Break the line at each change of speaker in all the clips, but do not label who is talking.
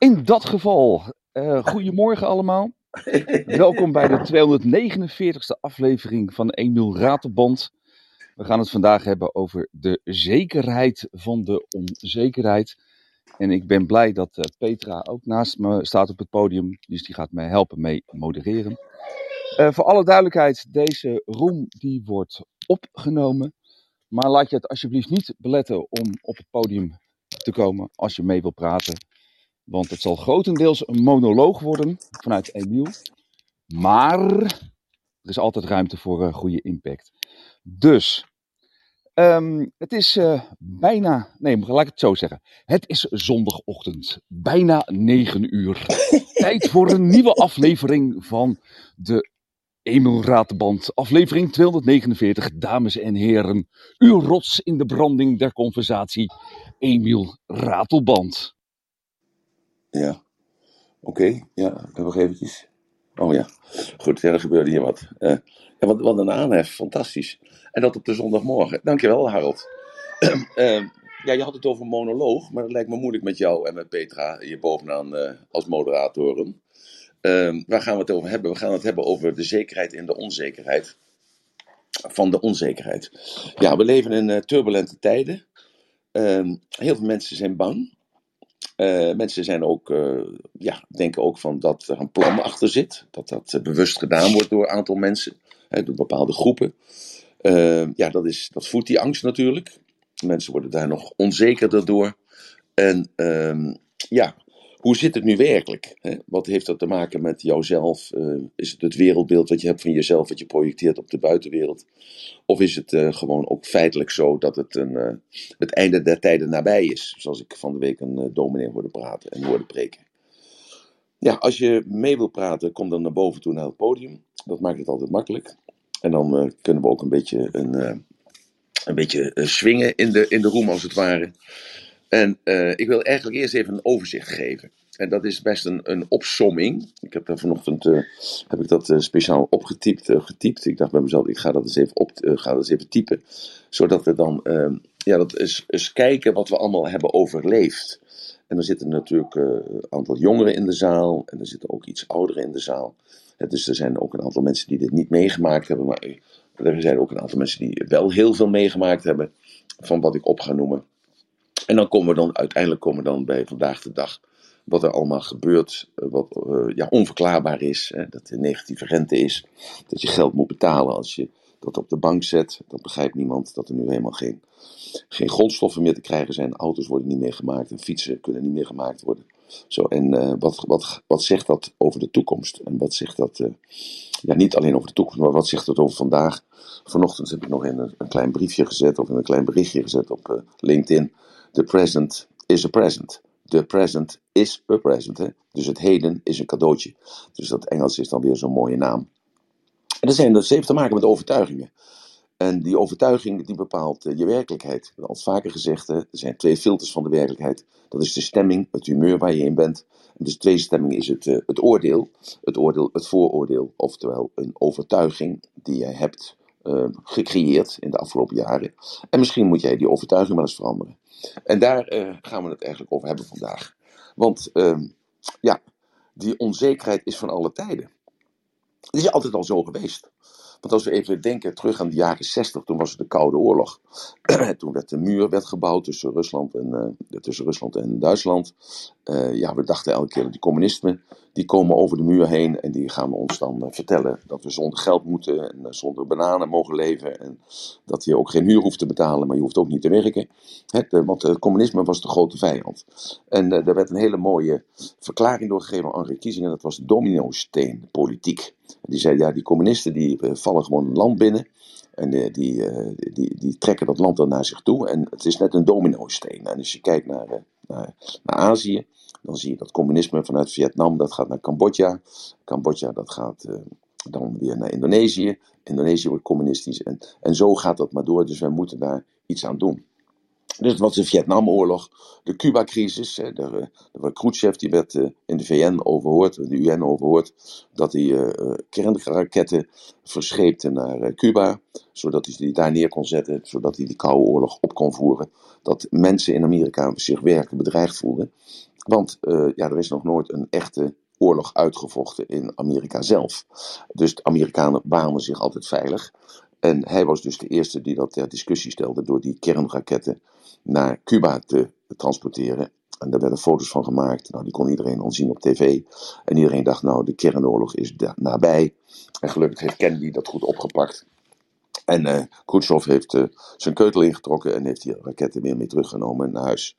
In dat geval, uh, goedemorgen allemaal. Welkom bij de 249ste aflevering van Emiel Ratelband. We gaan het vandaag hebben over de zekerheid van de onzekerheid. En ik ben blij dat uh, Petra ook naast me staat op het podium, dus die gaat mij helpen mee modereren. Uh, voor alle duidelijkheid, deze room die wordt opgenomen. Maar laat je het alsjeblieft niet beletten om op het podium te komen als je mee wil praten. Want het zal grotendeels een monoloog worden vanuit Emiel. Maar er is altijd ruimte voor een goede impact. Dus, um, het is uh, bijna, nee, laat ik het zo zeggen. Het is zondagochtend, bijna 9 uur. Tijd voor een nieuwe aflevering van de Emil Ratenband, aflevering 249, dames en heren. Uw rots in de branding der conversatie, Emiel Ratelband.
Ja, oké, ja, nog eventjes. Oh ja, goed, er gebeurde hier wat. Ja, wat, wat een aanhef, fantastisch. En dat op de zondagmorgen. Dankjewel, Harold. uh, ja, je had het over monoloog, maar dat lijkt me moeilijk met jou en met Petra hier bovenaan uh, als moderatoren. Waar gaan we het over hebben? We gaan het hebben over de zekerheid en de onzekerheid. Van de onzekerheid. Ja, we leven in turbulente tijden. Heel veel mensen zijn bang. Uh, mensen zijn ook, uh, ja, denken ook van dat er een plan achter zit. Dat dat uh, bewust gedaan wordt door een aantal mensen, hè, door bepaalde groepen. ja, dat, is, dat voedt die angst natuurlijk. Mensen worden daar nog onzekerder door. En ehm, ja, hoe zit het nu werkelijk? Hè? Wat heeft dat te maken met jouzelf? Uh, is het het wereldbeeld wat je hebt van jezelf, wat je projecteert op de buitenwereld? Of is het uh, gewoon ook feitelijk zo dat het een, uh, het einde der tijden nabij is? Zoals ik van de week een dominee hoorde praten en hoorde preken. Ja, als je mee wil praten, kom dan naar boven toe naar het podium. Dat maakt het altijd makkelijk. En dan kunnen we ook een beetje, een, een beetje swingen in de, in de room als het ware. En uh, ik wil eigenlijk eerst even een overzicht geven. En dat is best een, een opsomming. Ik heb daar vanochtend uh, heb ik dat uh, speciaal opgetypt, getypt. Ik dacht bij mezelf, ik ga dat eens even, op, ga dat eens even typen. Zodat we dan ehm, ja, dat eens, eens kijken wat we allemaal hebben overleefd. En er zitten natuurlijk een aantal jongeren in de zaal. En er zitten ook iets ouderen in de zaal. dus er zijn ook een aantal mensen die dit niet meegemaakt hebben. Maar er zijn ook een aantal mensen die wel heel veel meegemaakt hebben. Van wat ik op ga noemen. En dan komen we dan uiteindelijk komen we dan bij vandaag de dag wat er allemaal gebeurt, eh, wat uh, ja, onverklaarbaar is. Hè, dat er negatieve rente is, dat je geld moet betalen als je dat op de bank zet. Dan begrijpt niemand dat er nu helemaal geen, geen grondstoffen meer te krijgen zijn. Auto's worden niet meer gemaakt en fietsen kunnen niet meer gemaakt worden. Zo, en uh, wat, wat, wat zegt dat over de toekomst? En wat zegt dat, ja, niet alleen over de toekomst, maar wat zegt dat over vandaag? Vanochtend heb ik nog in een, een klein briefje gezet of in een klein berichtje gezet op LinkedIn. The present is a present. The present is a present. Dus het heden is een cadeautje. Dus dat Engels is dan weer zo'n mooie naam. En dat, zijn, dat heeft te maken met overtuigingen. En die overtuiging die bepaalt uh, je werkelijkheid. Ik heb al vaker gezegd, er zijn twee filters van de werkelijkheid. Dat is de stemming, het humeur waar je in bent. En dus twee stemming is het, uh, het oordeel. Het oordeel, het vooroordeel. Oftewel een overtuiging die je hebt uh, gecreëerd in de afgelopen jaren. En misschien moet jij die overtuiging wel eens veranderen. En daar uh, gaan we het eigenlijk over hebben vandaag. Want uh, ja, die onzekerheid is van alle tijden. Het is altijd al zo geweest. Want als we even denken terug aan de jaren 60, toen was het de Koude Oorlog. toen werd de muur werd gebouwd tussen Rusland en, uh, tussen Rusland en Duitsland. Uh, ja, we dachten elke keer dat die communisten, die komen over de muur heen en die gaan ons dan uh, vertellen dat we zonder geld moeten en zonder bananen mogen leven. En dat je ook geen huur hoeft te betalen, maar je hoeft ook niet te werken. Hè, want het communisme was de grote vijand. En daar werd een hele mooie verklaring doorgegeven aan Kiesinger, dat was de domino-steen politiek. Die zei, ja, die communisten die vallen gewoon een land binnen. En die, die, die, die, trekken dat land dan naar zich toe. En het is net een domino-steen. En als je kijkt naar, naar, naar Azië, dan zie je dat communisme vanuit Vietnam, dat gaat naar Cambodja. Cambodja, dat gaat uh, dan weer naar Indonesië. Indonesië wordt communistisch. En, en zo gaat dat maar door. Dus wij moeten daar iets aan doen. Dus het was de Vietnamoorlog, de Cuba-crisis. De, de, de Khrushchev die werd uh, in de VN overhoord, de UN overhoord, dat hij kernraketten verscheepte naar Cuba, zodat hij die daar neer kon zetten, zodat hij die Koude Oorlog op kon voeren. Dat mensen in Amerika zich werkelijk bedreigd voelden. Want ja, er is nog nooit een echte oorlog uitgevochten in Amerika zelf. Dus de Amerikanen banen zich altijd veilig. En hij was dus de eerste die dat ter discussie stelde door die kernraketten naar Cuba te transporteren. En daar werden foto's van gemaakt. Nou, die kon iedereen al zien op tv. En iedereen dacht, nou, de kernoorlog is nabij. En gelukkig heeft Kennedy dat goed opgepakt. En uh, Khrushchev heeft uh, zijn keutel ingetrokken en heeft die raketten weer mee teruggenomen naar huis.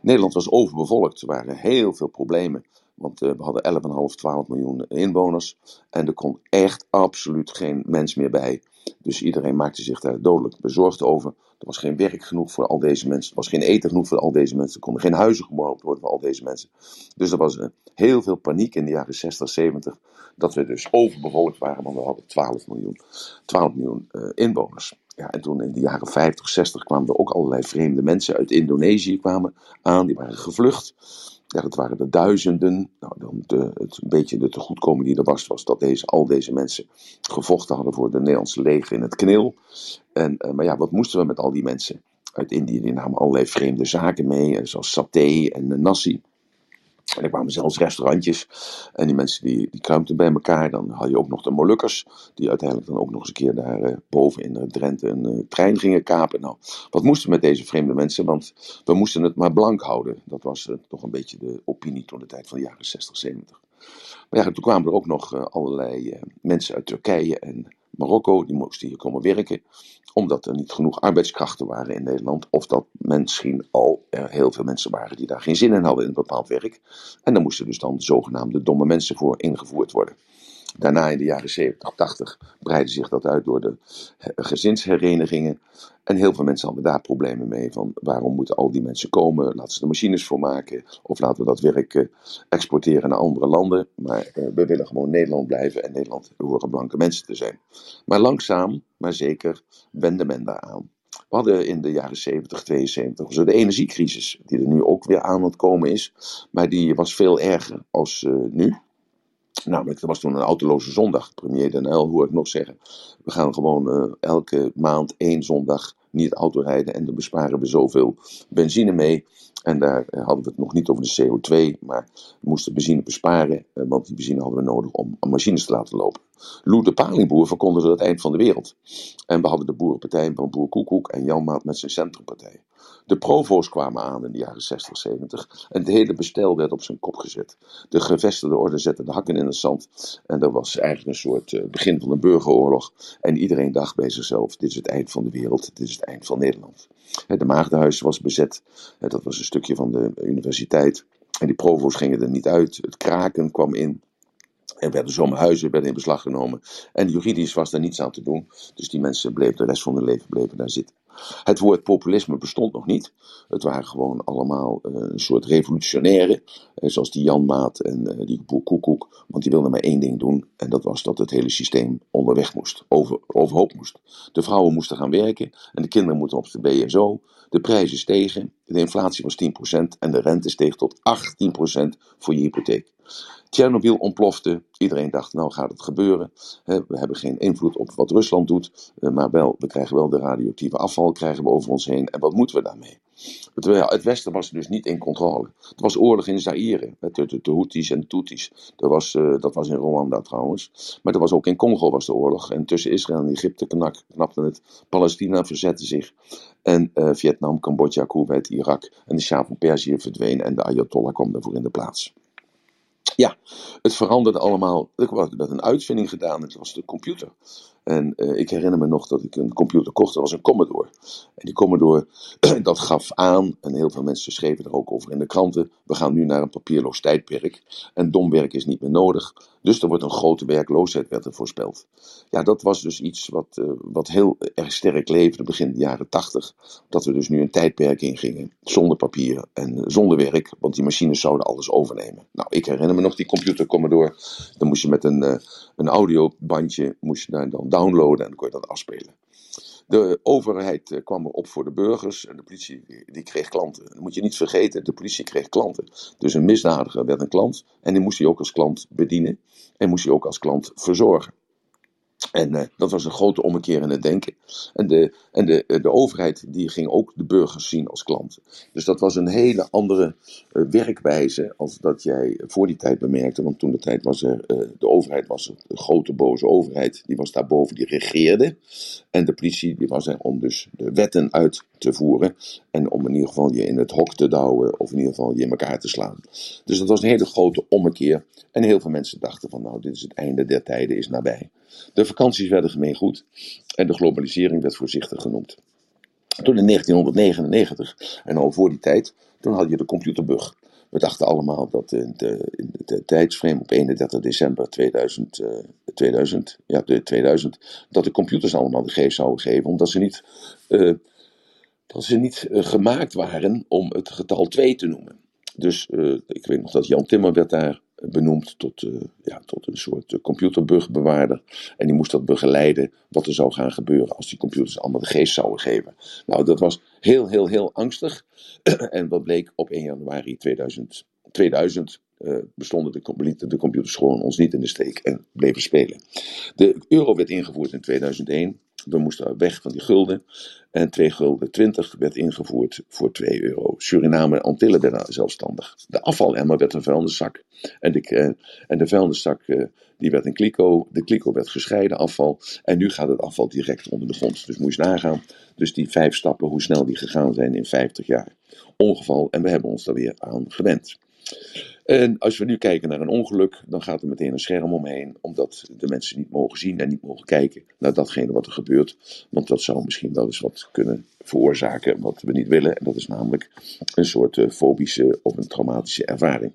Nederland was overbevolkt. Er waren heel veel problemen. Want uh, we hadden 11,5, 12 miljoen inwoners. En er kon echt absoluut geen mens meer bij. Dus iedereen maakte zich daar dodelijk bezorgd over. Er was geen werk genoeg voor al deze mensen. Er was geen eten genoeg voor al deze mensen. Er konden geen huizen gebouwd worden voor al deze mensen. Dus er was heel veel paniek in de jaren 60, 70. Dat we dus overbevolkt waren, want we hadden 12 miljoen, 12 miljoen uh, inwoners. Ja, en toen in de jaren 50, 60 kwamen er ook allerlei vreemde mensen uit Indonesië kwamen aan. Die waren gevlucht. Ja, dat waren er duizenden. Nou, dan de, het een beetje de tegoedkoming die er was, was dat deze, al deze mensen gevochten hadden voor de Nederlandse leger in het knil. En, uh, maar ja, wat moesten we met al die mensen uit Indië? Die namen allerlei vreemde zaken mee, zoals saté en nasi. En er kwamen zelfs restaurantjes. En die mensen die, die kruimten bij elkaar. Dan had je ook nog de Molukkers. Die uiteindelijk dan ook nog eens een keer daar uh, boven in Drenthe een uh, trein gingen kapen. Nou, wat moesten we met deze vreemde mensen? Want we moesten het maar blank houden. Dat was uh, toch een beetje de opinie toen de tijd van de jaren 60, 70. Maar ja, toen kwamen er ook nog allerlei mensen uit Turkije en Marokko, die moesten hier komen werken, omdat er niet genoeg arbeidskrachten waren in Nederland, of dat misschien al er heel veel mensen waren die daar geen zin in hadden in een bepaald werk. En dan moesten dus dan de zogenaamde domme mensen voor ingevoerd worden. Daarna in de jaren 70, 80 breidde zich dat uit door de gezinsherenigingen. En heel veel mensen hadden daar problemen mee. Van waarom moeten al die mensen komen? Laten ze de machines voor maken. Of laten we dat werk uh, exporteren naar andere landen. Maar uh, we willen gewoon Nederland blijven. En Nederland horen blanke mensen te zijn. Maar langzaam, maar zeker, wende men daaraan. We hadden in de jaren 70, 72 zo de energiecrisis. Die er nu ook weer aan het komen is. Maar die was veel erger als uh, nu. Namelijk, er was toen een autoloze zondag. Premier Den Uyl hoor ik nog zeggen. We gaan gewoon uh, elke maand één zondag niet autorijden en dan besparen we zoveel benzine mee. En daar eh, hadden we het nog niet over de CO2, maar we moesten benzine besparen, eh, want die benzine hadden we nodig om machines te laten lopen. Lou de Palingboer verkondigde het eind van de wereld. En we hadden de boerenpartij van Boer Koekoek en Jan Maat met zijn centrumpartij. De provo's kwamen aan in de jaren 60, 70 en het hele bestel werd op zijn kop gezet. De gevestigde orde zette de hakken in het zand en er was eigenlijk een soort uh, begin van een burgeroorlog. En iedereen dacht bij zichzelf, dit is het eind van de wereld, dit is het eind van Nederland. De Maagdenhuis was bezet, dat was een stukje van de universiteit. En die provo's gingen er niet uit, het kraken kwam in. Er werden zomaar huizen werden in beslag genomen. En juridisch was daar niets aan te doen. Dus die mensen bleven de rest van hun leven bleven daar zitten. Het woord populisme bestond nog niet. Het waren gewoon allemaal uh, een soort revolutionairen. Uh, zoals die Jan Maat en uh, die Boer Koekoek. Want die wilden maar één ding doen. En dat was dat het hele systeem onderweg moest. Over, overhoop moest. De vrouwen moesten gaan werken. En de kinderen moeten op de BSO. De prijzen stegen. De inflatie was 10%. En de rente steeg tot 18% voor je hypotheek. Tsjernobyl ontplofte. Iedereen dacht, nou gaat het gebeuren. We hebben geen invloed op wat Rusland doet. Maar wel, we krijgen wel de radioactieve afval krijgen we over ons heen. En wat moeten we daarmee? Het, Westen was dus niet in controle. Er was oorlog in Zaire, met de, de, de Houthis en de. Er was, uh, dat was in Rwanda trouwens. Maar er was ook in Congo was de oorlog. En tussen Israël en Egypte knak, knapte het. Palestina verzette zich. En uh, Vietnam, Cambodja, Kuwait, Irak. En de Shah van Perzië verdween. En de Ayatollah kwam daarvoor in de plaats. Ja, het veranderde allemaal. Er werd een uitvinding gedaan, het was de computer. En uh, ik herinner me nog dat ik een computer kocht, dat was een Commodore. En die Commodore, dat gaf aan, en heel veel mensen schreven er ook over in de kranten, we gaan nu naar een papierloos tijdperk. En domwerk is niet meer nodig. Dus er wordt een grote werkloosheid, werd er voorspeld. Ja, dat was dus iets wat, uh, wat heel erg sterk leefde begin de jaren tachtig. Dat we dus nu een tijdperk ingingen, zonder papier en zonder werk, want die machines zouden alles overnemen. Nou, ik herinner me nog die computer Commodore. Dan moest je met een, uh, een audiobandje, moest je daar dan downloaden en dan kon je dat afspelen. De overheid uh, kwam erop voor de burgers en de politie die, kreeg klanten. Dat moet je niet vergeten, de politie kreeg klanten. Dus een misdadiger werd een klant en die moest hij ook als klant bedienen en moest hij ook als klant verzorgen. En uh, dat was een grote ommekeer in het denken. En, de, en de, de overheid die ging ook de burgers zien als klanten. Dus dat was een hele andere uh, werkwijze als dat jij voor die tijd bemerkte. Want toen de tijd was er, de overheid was de grote boze overheid. Die was daarboven, die regeerde. En de politie die was er om dus de wetten uit te voeren. En om in ieder geval je in het hok te douwen of in ieder geval je in elkaar te slaan. Dus dat was een hele grote ommekeer. En heel veel mensen dachten van nou dit is het einde der tijden is nabij. De vakanties werden gemeengoed en de globalisering werd voorzichtig genoemd. Toen in 1999, en al voor die tijd, toen had je de computerbug. We dachten allemaal dat in de, tijdsframe op 31 december 2000, uh, 2000, ja, de 2000, dat de computers allemaal de geest zouden geven, omdat ze niet, uh, dat ze niet uh, gemaakt waren om het getal 2 te noemen. Dus ik weet nog dat Jan Timmer werd daar benoemd tot, uh, ja, tot een soort uh, computerbugbewaarder. En die moest dat begeleiden wat er zou gaan gebeuren als die computers allemaal de geest zouden geven. Nou, dat was heel, heel, heel angstig. en wat bleek op 1 januari 2000, 2000 uh, bestonden de, de computers gewoon ons niet in de steek en bleven spelen. De euro werd ingevoerd in 2001. We moesten weg van die gulden. En 2 gulden 20 werd ingevoerd voor 2 euro. Suriname en Antillen werden zelfstandig. De afvalemmer werd een vuilniszak. En de, uh, en de vuilniszak uh, die werd een kliko. De kliko werd gescheiden afval. En nu gaat het afval direct onder de grond. Dus moet je nagaan. Dus die vijf stappen, hoe snel die gegaan zijn in 50 jaar. Ongeval. En we hebben ons daar weer aan gewend. En als we nu kijken naar een ongeluk, dan gaat er meteen een scherm omheen, omdat de mensen niet mogen zien en niet mogen kijken naar datgene wat er gebeurt. Want dat zou misschien wel eens wat kunnen veroorzaken wat we niet willen. En dat is namelijk een soort uh, fobische of een traumatische ervaring.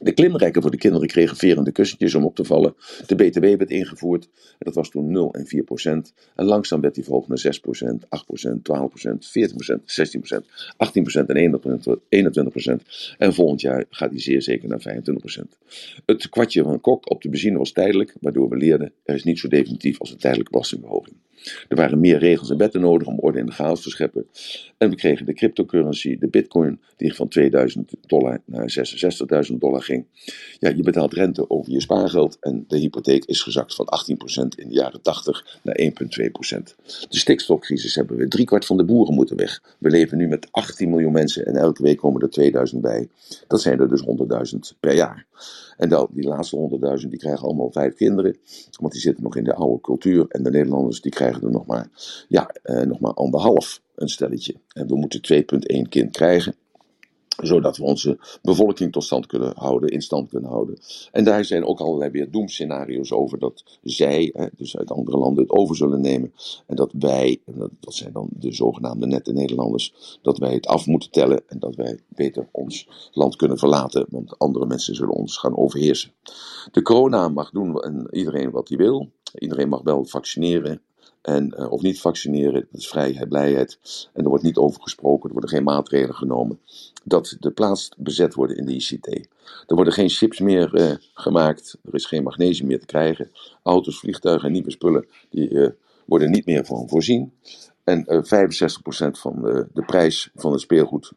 De klimrekken voor de kinderen kregen verende kussentjes om op te vallen. De BTW werd ingevoerd. En dat was toen 0 en 4 procent. En langzaam werd die verhoogd naar 6 procent, 8 procent, 12 procent, 14 procent, 16 procent, 18 procent en 21 procent. En volgend jaar gaat die zeer zeker naar 25 procent. Het kwartje van Kok op de benzine was tijdelijk, waardoor we leerden er is niet zo definitief als een tijdelijke belastingverhoging. Er waren meer regels en wetten nodig om orde in de chaos te scheppen. En we kregen de cryptocurrency, de bitcoin, die van 2000 dollar naar 66.000 dollar ging. Ja, je betaalt rente over je spaargeld en de hypotheek is gezakt van 18% in de jaren 80 naar 1,2%. De stikstofcrisis hebben we. Driekwart van de boeren moeten weg. We leven nu met 18 miljoen mensen en elke week komen er 2000 bij. Dat zijn er dus 100.000 per jaar. En dan, die laatste 100.000 die krijgen allemaal vijf kinderen, want die zitten nog in de oude cultuur. En de Nederlanders die krijgen er nog maar, ja, eh, nog maar anderhalf een stelletje. En we moeten 2,1 kind krijgen zodat we onze bevolking tot stand kunnen houden, in stand kunnen houden. En daar zijn ook allerlei weer doemscenario's over dat zij, dus uit andere landen, het over zullen nemen. En dat wij, en dat zijn dan de zogenaamde nette Nederlanders, dat wij het af moeten tellen en dat wij beter ons land kunnen verlaten, want andere mensen zullen ons gaan overheersen. De corona mag doen en iedereen wat hij wil. Iedereen mag wel vaccineren, en, uh, of niet vaccineren, dat is vrijheid, blijheid. En er wordt niet over gesproken, er worden geen maatregelen genomen. Dat de plaats bezet wordt in de ICT. Er worden geen chips meer uh, gemaakt, er is geen magnesium meer te krijgen. Auto's, vliegtuigen en nieuwe spullen, die uh, worden niet meer van voorzien. En 65% van de, de prijs van het speelgoed, 65%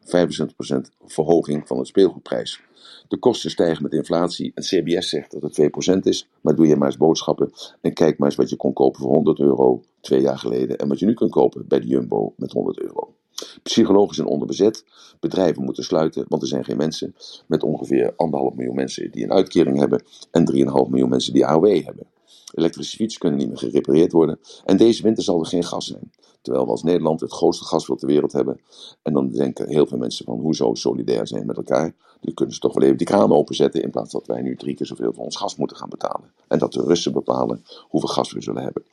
verhoging van het speelgoedprijs. De kosten stijgen met inflatie. En CBS zegt dat het 2% is. Maar doe je maar eens boodschappen. En kijk maar eens wat je kon kopen voor 100 euro twee jaar geleden. En wat je nu kunt kopen bij de Jumbo met 100 euro. Psychologen zijn onderbezet. Bedrijven moeten sluiten, want er zijn geen mensen. Met ongeveer anderhalf miljoen mensen die een uitkering hebben. En 3,5 miljoen mensen die AOW hebben. Elektrische fietsen kunnen niet meer gerepareerd worden. En deze winter zal er geen gas zijn. Terwijl we als Nederland het grootste gasveld ter wereld hebben. En dan denken heel veel mensen van hoezo solidair zijn met elkaar. Nu kunnen ze toch wel even die kraan openzetten. In plaats dat wij nu drie keer zoveel voor ons gas moeten gaan betalen. En dat de Russen bepalen hoeveel gas we zullen hebben.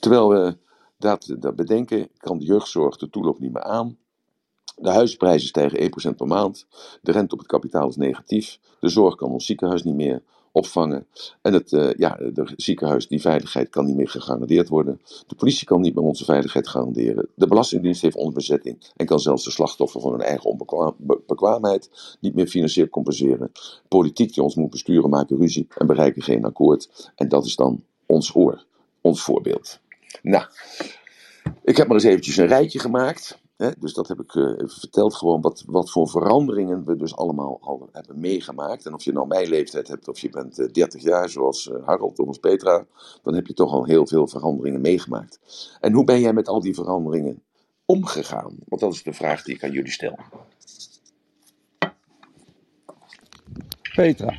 Terwijl we dat, dat bedenken, kan de jeugdzorg de toeloop niet meer aan. De huisprijzen stijgen 1% per maand. De rente op het kapitaal is negatief. De zorg kan ons ziekenhuis niet meer opvangen. En het uh, ja, de ziekenhuis, die veiligheid kan niet meer gegarandeerd worden. De politie kan niet meer onze veiligheid garanderen. De Belastingdienst heeft onderbezetting en kan zelfs de slachtoffer van hun eigen onbekwaamheid niet meer financieel compenseren. Politiek die ons moet besturen maken ruzie en bereiken geen akkoord. En dat is dan ons oor, ons voorbeeld. Nou, ik heb maar eens eventjes een rijtje gemaakt. Hè, dus dat heb ik uh, verteld gewoon wat, wat voor veranderingen we dus allemaal al hebben meegemaakt. En of je nou mijn leeftijd hebt of je bent uh, 30 jaar zoals uh, Harold of Petra, dan heb je toch al heel veel veranderingen meegemaakt. En hoe ben jij met al die veranderingen omgegaan? Want dat is de vraag die ik aan jullie stel.
Petra.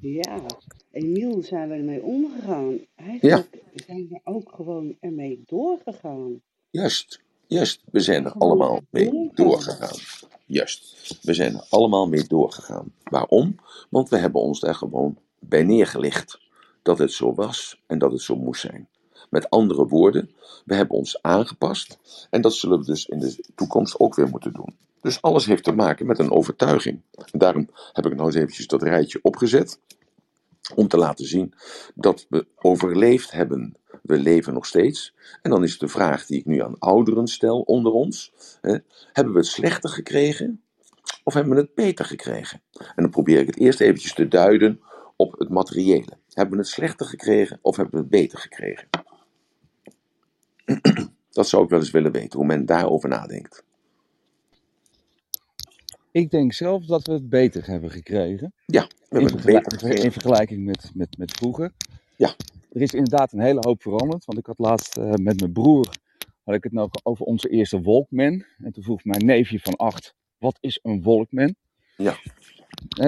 Ja, Emiel zijn we ermee omgegaan. Eigenlijk zijn we ook gewoon ermee doorgegaan.
Juist, juist. We zijn er allemaal mee doorgegaan. Juist. We zijn er allemaal mee doorgegaan. Waarom? Want we hebben ons daar gewoon bij neergelegd. Dat het zo was en dat het zo moest zijn. Met andere woorden, we hebben ons aangepast. En dat zullen we dus in de toekomst ook weer moeten doen. Dus alles heeft te maken met een overtuiging. En daarom heb ik nou eens eventjes dat rijtje opgezet. Om te laten zien dat we overleefd hebben. We leven nog steeds. En dan is de vraag die ik nu aan ouderen stel onder ons. Hè, hebben we het slechter gekregen? Of hebben we het beter gekregen? En dan probeer ik het eerst eventjes te duiden op het materiële. Hebben we het slechter gekregen of hebben we het beter gekregen? Dat zou ik wel eens willen weten, hoe men daarover nadenkt.
Ik denk zelf dat we het beter hebben gekregen.
Ja, we
in,
hebben het beter gekregen.
in vergelijking met, met, met vroeger.
Ja.
Er is inderdaad een hele hoop veranderd. Want ik had laatst eh, met mijn broer had ik het nog over onze eerste Walkman. En toen vroeg mijn neefje van acht, wat is een Walkman?
Ja.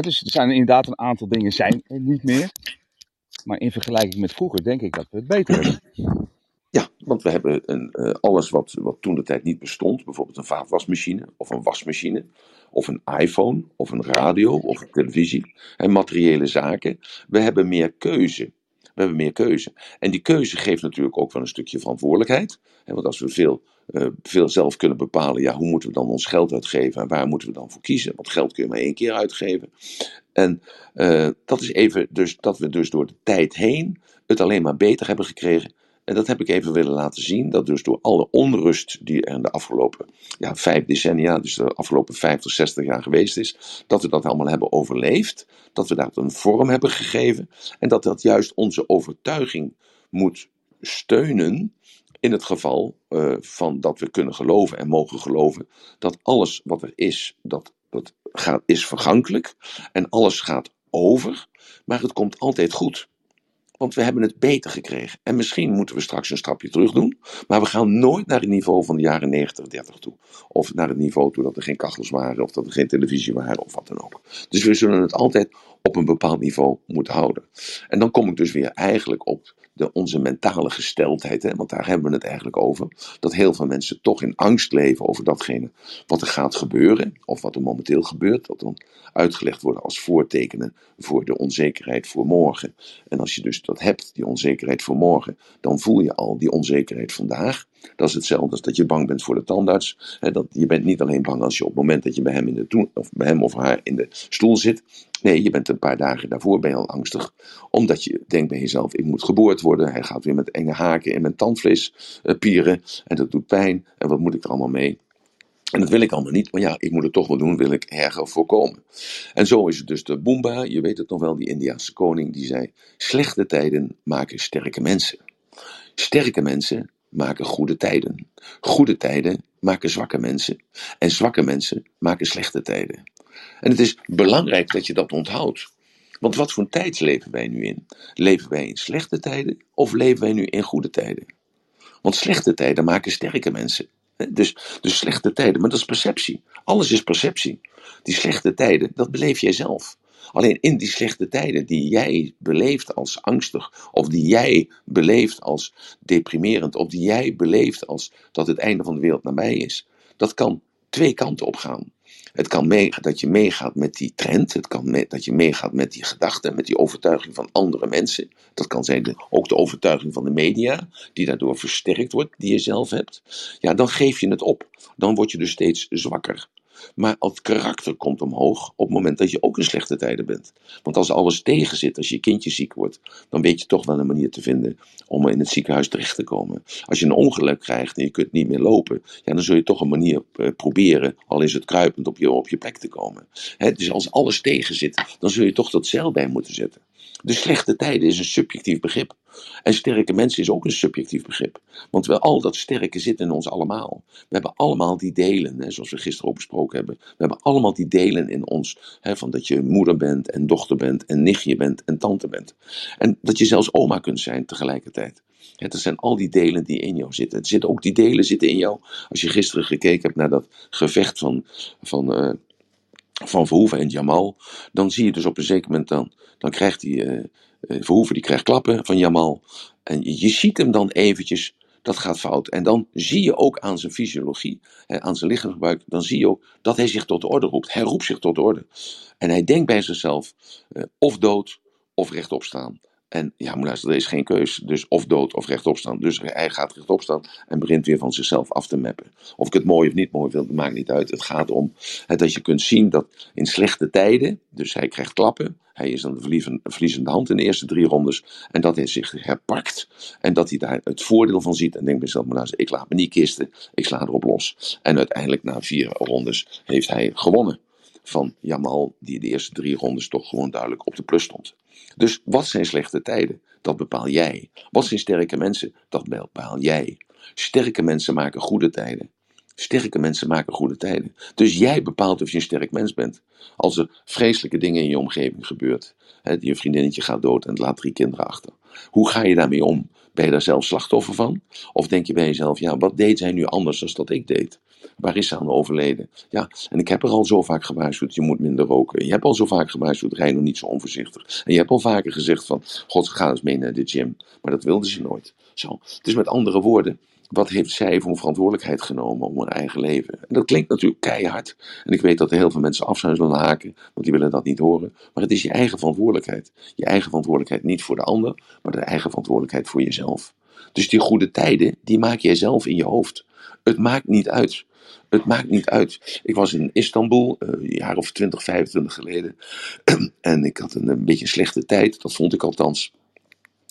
Dus er zijn inderdaad een aantal dingen zijn er niet meer. Maar in vergelijking met vroeger denk ik dat we het beter hebben.
Ja, want we hebben een, eh, alles wat, wat toen de tijd niet bestond, bijvoorbeeld een vaatwasmachine of een wasmachine, of een iPhone, of een radio, of een televisie, en materiële zaken. We hebben meer keuze. We hebben meer keuze. En die keuze geeft natuurlijk ook wel een stukje verantwoordelijkheid. Want als we veel, eh, veel zelf kunnen bepalen, ja, hoe moeten we dan ons geld uitgeven en waar moeten we dan voor kiezen? Want geld kun je maar één keer uitgeven. En eh, dat is even dus dat we dus door de tijd heen het alleen maar beter hebben gekregen. En dat heb ik even willen laten zien. Dat dus door alle onrust die er in de afgelopen ja, vijf decennia, dus de afgelopen 50, 60 jaar geweest is, dat we dat allemaal hebben overleefd. Dat we dat een vorm hebben gegeven. En dat dat juist onze overtuiging moet steunen. In het geval uh, van dat we kunnen geloven en mogen geloven dat alles wat er is, dat, dat gaat, is vergankelijk. En alles gaat over. Maar het komt altijd goed. Want we hebben het beter gekregen. En misschien moeten we straks een stapje terug doen. Maar we gaan nooit naar het niveau van de jaren 90, 30 toe. Of naar het niveau toe dat er geen kachels waren. Of dat er geen televisie waren. Of wat dan ook. Dus we zullen het altijd op een bepaald niveau moeten houden. En dan kom ik dus weer eigenlijk op de, onze mentale gesteldheid. Hè? Want daar hebben we het eigenlijk over. Dat heel veel mensen toch in angst leven over datgene wat er gaat gebeuren. Of wat er momenteel gebeurt. Dat dan uitgelegd wordt als voortekenen voor de onzekerheid voor morgen. En als je dus dat hebt, die onzekerheid voor morgen, dan voel je al die onzekerheid vandaag. Dat is hetzelfde als dat je bang bent voor de tandarts. Dat, je bent niet alleen bang als je op het moment dat je bij hem, in de of bij hem of haar in de stoel zit. Nee, je bent een paar dagen daarvoor ben al angstig. Omdat je denkt bij jezelf, ik moet geboord worden. Hij gaat weer met enge haken in mijn tandvlees uh, pieren. En dat doet pijn. En wat moet ik er allemaal mee? En dat wil ik allemaal niet, maar ja, ik moet het toch wel doen, wil ik erger voorkomen. En zo is het dus de Boomba, je weet het nog wel, die Indiaanse koning, die zei: Slechte tijden maken sterke mensen. Sterke mensen maken goede tijden. Goede tijden maken zwakke mensen. En zwakke mensen maken slechte tijden. En het is belangrijk dat je dat onthoudt. Want wat voor tijd leven wij nu in? Leven wij in slechte tijden of leven wij nu in goede tijden? Want slechte tijden maken sterke mensen. Dus, dus slechte tijden, maar dat is perceptie. Alles is perceptie. Die slechte tijden, dat beleef jij zelf. Alleen in die slechte tijden die jij beleeft als angstig, of die jij beleeft als deprimerend, of die jij beleeft als dat het einde van de wereld nabij is, dat kan twee kanten op gaan. Het kan mee, dat je meegaat met die trend. Het kan mee, dat je meegaat met die gedachten, met die overtuiging van andere mensen. Dat kan zijn ook de overtuiging van de media, die daardoor versterkt wordt, die je zelf hebt. Ja, dan geef je het op. Dan word je dus steeds zwakker. Maar het karakter komt omhoog op het moment dat je ook in slechte tijden bent. Want als alles tegen zit, als je kindje ziek wordt, dan weet je toch wel een manier te vinden om in het ziekenhuis terecht te komen. Als je een ongeluk krijgt en je kunt niet meer lopen, ja, dan zul je toch een manier uh, proberen, al is het kruipend, op je, op je plek te komen. He, dus als alles tegen zit, dan zul je toch dat zeil bij moeten zetten. De slechte tijden is een subjectief begrip. En sterke mensen is ook een subjectief begrip. Want we, al dat sterke zit in ons allemaal. We hebben allemaal die delen, hè, zoals we gisteren ook besproken hebben. We hebben allemaal die delen in ons. Hè, van dat je moeder bent en dochter bent en nichtje bent en tante bent. En dat je zelfs oma kunt zijn tegelijkertijd. Het dat zijn al die delen die in jou zitten. Er zitten ook die delen zitten in jou. Als je gisteren gekeken hebt naar dat gevecht van, van, uh, van Verhoeven en Jamal, dan zie je dus op een zeker moment dan, dan krijgt hij, uh, Verhoeven die krijgt klappen van Jamal. En je ziet hem dan eventjes, dat gaat fout. En dan zie je ook aan zijn fysiologie, aan zijn lichaamsgebruik, dan zie je ook dat hij zich tot de orde roept. Hij roept zich tot de orde. En hij denkt bij zichzelf, of dood of rechtop staan. En ja, maar er is geen keus. Dus of dood of rechtop staan. Dus hij gaat rechtop staan en begint weer van zichzelf af te mappen. Of ik het mooi of niet mooi vind, maakt niet uit. Het gaat om het dat je kunt zien dat in slechte tijden, dus hij krijgt klappen. Hij is dan de verliezende hand in de eerste drie rondes. En dat hij zich herpakt. En dat hij daar het voordeel van ziet. En denkt bij zichzelf, maar ik laat me niet kisten. Ik sla erop los. En uiteindelijk na vier rondes heeft hij gewonnen van Jamal, die de eerste drie rondes toch gewoon duidelijk op de plus stond. Dus wat zijn slechte tijden? Dat bepaal jij. Wat zijn sterke mensen? Dat bepaal jij. Sterke mensen maken goede tijden. Sterke mensen maken goede tijden. Dus jij bepaalt of je een sterk mens bent. Als er vreselijke dingen in je omgeving gebeuren. Hè, je vriendinnetje gaat dood en laat drie kinderen achter. Hoe ga je daarmee om? Ben je daar zelf slachtoffer van? Of denk je bij jezelf, ja, wat deed zij nu anders dan dat ik deed? Waar is ze aan overleden? Ja, en ik heb er al zo vaak gewaarschuwd, je moet minder roken. Je hebt al zo vaak gewaarschuwd, rij nog niet zo onvoorzichtig. En je hebt al vaker gezegd van, god, ga eens mee naar de gym. Maar dat wilde ze nooit. Zo. Dus met andere woorden, wat heeft zij voor verantwoordelijkheid genomen om haar eigen leven? En dat klinkt natuurlijk keihard. En ik weet dat er heel veel mensen af zijn zullen haken, want die willen dat niet horen. Maar het is je eigen verantwoordelijkheid. Je eigen verantwoordelijkheid niet voor de ander, maar de eigen verantwoordelijkheid voor jezelf. Dus die goede tijden, die maak jij zelf in je hoofd. Het maakt niet uit. Het maakt niet uit. Ik was in Istanbul, uh, een jaar of 20, 25 geleden. en ik had een, een beetje slechte tijd, dat vond ik althans.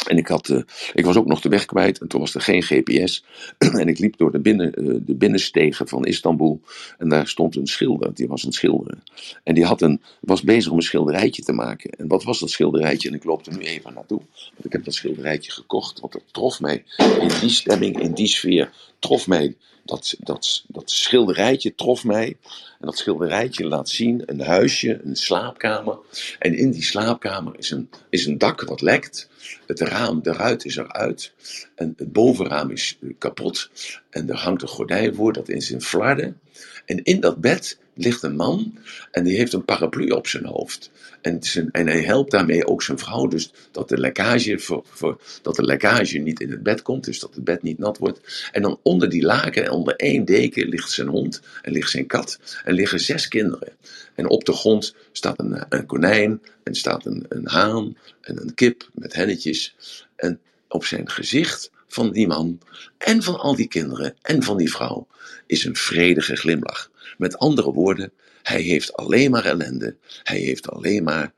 En ik, had, uh, ik was ook nog de weg kwijt en toen was er geen GPS. en ik liep door de, binnen, uh, de binnenstegen van Istanbul en daar stond een schilder, die was aan het schilderen. En die had een, was bezig om een schilderijtje te maken. En wat was dat schilderijtje? En ik loop er nu even naartoe, want ik heb dat schilderijtje gekocht, want het trof mij in die stemming, in die sfeer, trof mij dat, dat, dat schilderijtje trof mij. En dat schilderijtje laat zien een huisje, een slaapkamer. En in die slaapkamer is een, is een dak wat lekt. Het raam, de ruit is eruit. En het bovenraam is kapot. En er hangt een gordijn voor, dat is in flarden. En in dat bed ligt een man en die heeft een paraplu op zijn hoofd. En, en hij helpt daarmee ook zijn vrouw, dus dat de, lekkage voor, dat de lekkage niet in het bed komt, dus dat het bed niet nat wordt. En dan onder die laken en onder één deken ligt zijn hond en ligt zijn kat en liggen zes kinderen. En op de grond staat een, een konijn en staat een, een haan en een kip met hennetjes. En op zijn gezicht van die man en van al die kinderen en van die vrouw is een vredige glimlach. Met andere woorden, hij heeft alleen maar ellende. Hij heeft alleen maar,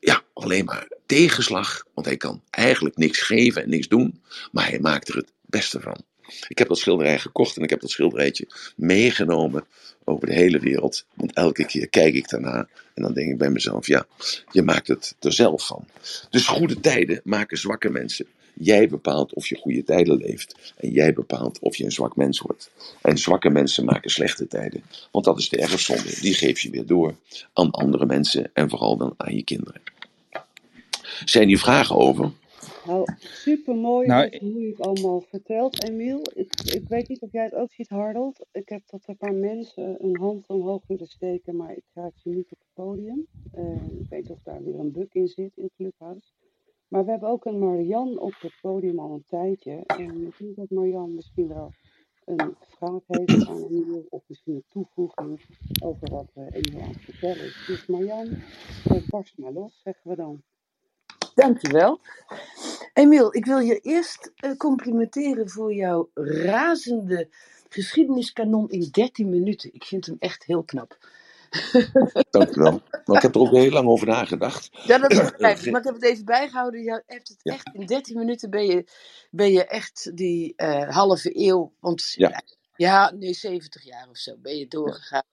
ja, alleen maar tegenslag. Want hij kan eigenlijk niks geven en niks doen. Maar hij maakt er het beste van. Ik heb dat schilderij gekocht en ik heb dat schilderijtje meegenomen over de hele wereld. Want elke keer kijk ik daarna en dan denk ik bij mezelf: ja, je maakt het er zelf van. Dus goede tijden maken zwakke mensen. Jij bepaalt of je goede tijden leeft. En jij bepaalt of je een zwak mens wordt. En zwakke mensen maken slechte tijden. Want dat is de erfzonde. Die geef je weer door aan andere mensen en vooral dan aan je kinderen. Zijn hier vragen over?
Nou, super mooi nou, hoe je het allemaal vertelt, Emiel. Ik, ik, weet niet of jij het ook ziet, Harold. Ik heb tot een paar mensen een hand omhoog willen steken, maar ik krijg ze niet op het podium. Uh, ik weet of daar weer een bug in zit in het clubhuis. Maar we hebben ook een Marian op het podium al een tijdje. En ik denk dat Marian misschien wel een vraag heeft aan Emiel of misschien een toevoeging over wat uh, Emiel aan het vertellen is. Dus Marian, barst maar los, zeggen we dan.
Dankjewel. Emiel, ik wil je eerst uh, complimenteren voor jouw razende geschiedeniskanon in 13 minuten. Ik vind hem echt heel knap.
Dankjewel. Maar ik heb er ook heel lang over nagedacht.
Ja, dat begrijp ik. Maar ik heb het even bijgehouden. Je hebt het echt in 13 minuten ben je, ben je echt die uh, halve eeuw. Want ja. ja, nu 70 jaar of zo ben je doorgegaan.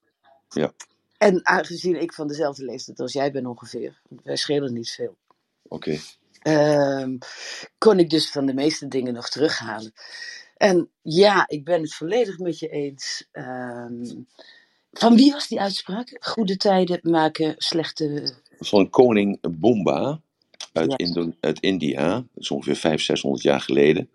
Ja.
En aangezien ik van dezelfde leeftijd als jij ben ongeveer, wij schelen niet veel.
Oké.
Ehm, kon ik dus van de meeste dingen nog terughalen. En ja, ik ben het volledig met je eens. Ehm, van wie was die uitspraak? Goede tijden maken slechte.
Van koning Bomba uit, uit India. Dat is ongeveer 500, 600 jaar geleden.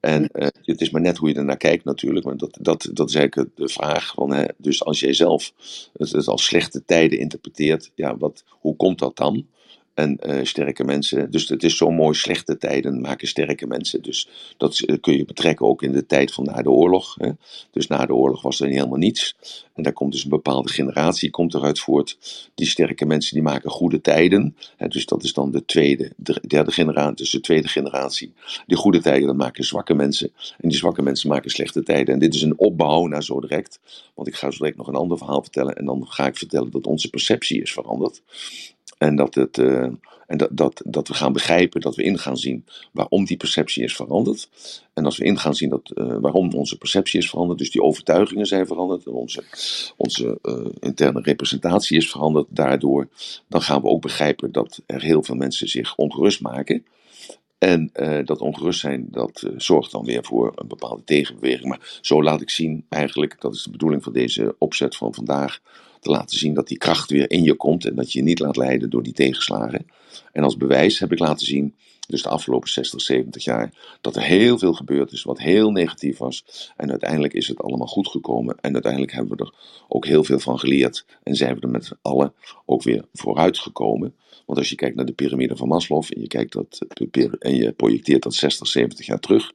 En uh, het is maar net hoe je ernaar kijkt natuurlijk. Maar dat, dat, dat is eigenlijk de vraag. Van, hè, dus als jij zelf het, het als slechte tijden interpreteert, ja, wat, hoe komt dat dan? En uh, sterke mensen. Dus het is zo mooi, slechte tijden maken sterke mensen. Dus dat uh, kun je betrekken ook in de tijd van na de oorlog. Hè. Dus na de oorlog was er helemaal niets. En daar komt dus een bepaalde generatie komt eruit voort. Die sterke mensen die maken goede tijden. Hè. Dus dat is dan de tweede, de derde generatie. Dus de tweede generatie. Die goede tijden dat maken zwakke mensen. En die zwakke mensen maken slechte tijden. En dit is een opbouw naar zo direct. Want ik ga zo direct nog een ander verhaal vertellen. En dan ga ik vertellen dat onze perceptie is veranderd. En, dat, het, uh, en dat, dat, dat we gaan begrijpen, dat we in gaan zien waarom die perceptie is veranderd. En als we in gaan zien dat, uh, waarom onze perceptie is veranderd, dus die overtuigingen zijn veranderd, en onze, onze uh, interne representatie is veranderd daardoor, dan gaan we ook begrijpen dat er heel veel mensen zich ongerust maken. En dat ongerust zijn, dat zorgt dan weer voor een bepaalde tegenbeweging. Maar zo laat ik zien, eigenlijk, dat is de bedoeling van deze opzet van vandaag, te laten zien dat die kracht weer in je komt en dat je je niet laat leiden door die tegenslagen. En als bewijs heb ik laten zien, dus de afgelopen 60, 70 jaar, dat er heel veel gebeurd is wat heel negatief was. En uiteindelijk is het allemaal goed gekomen. En uiteindelijk hebben we er ook heel veel van geleerd. En zijn we er met allen ook weer vooruit gekomen. Want als je kijkt naar de piramide van Maslow en je, kijkt dat, en je projecteert dat 60, 70 jaar terug,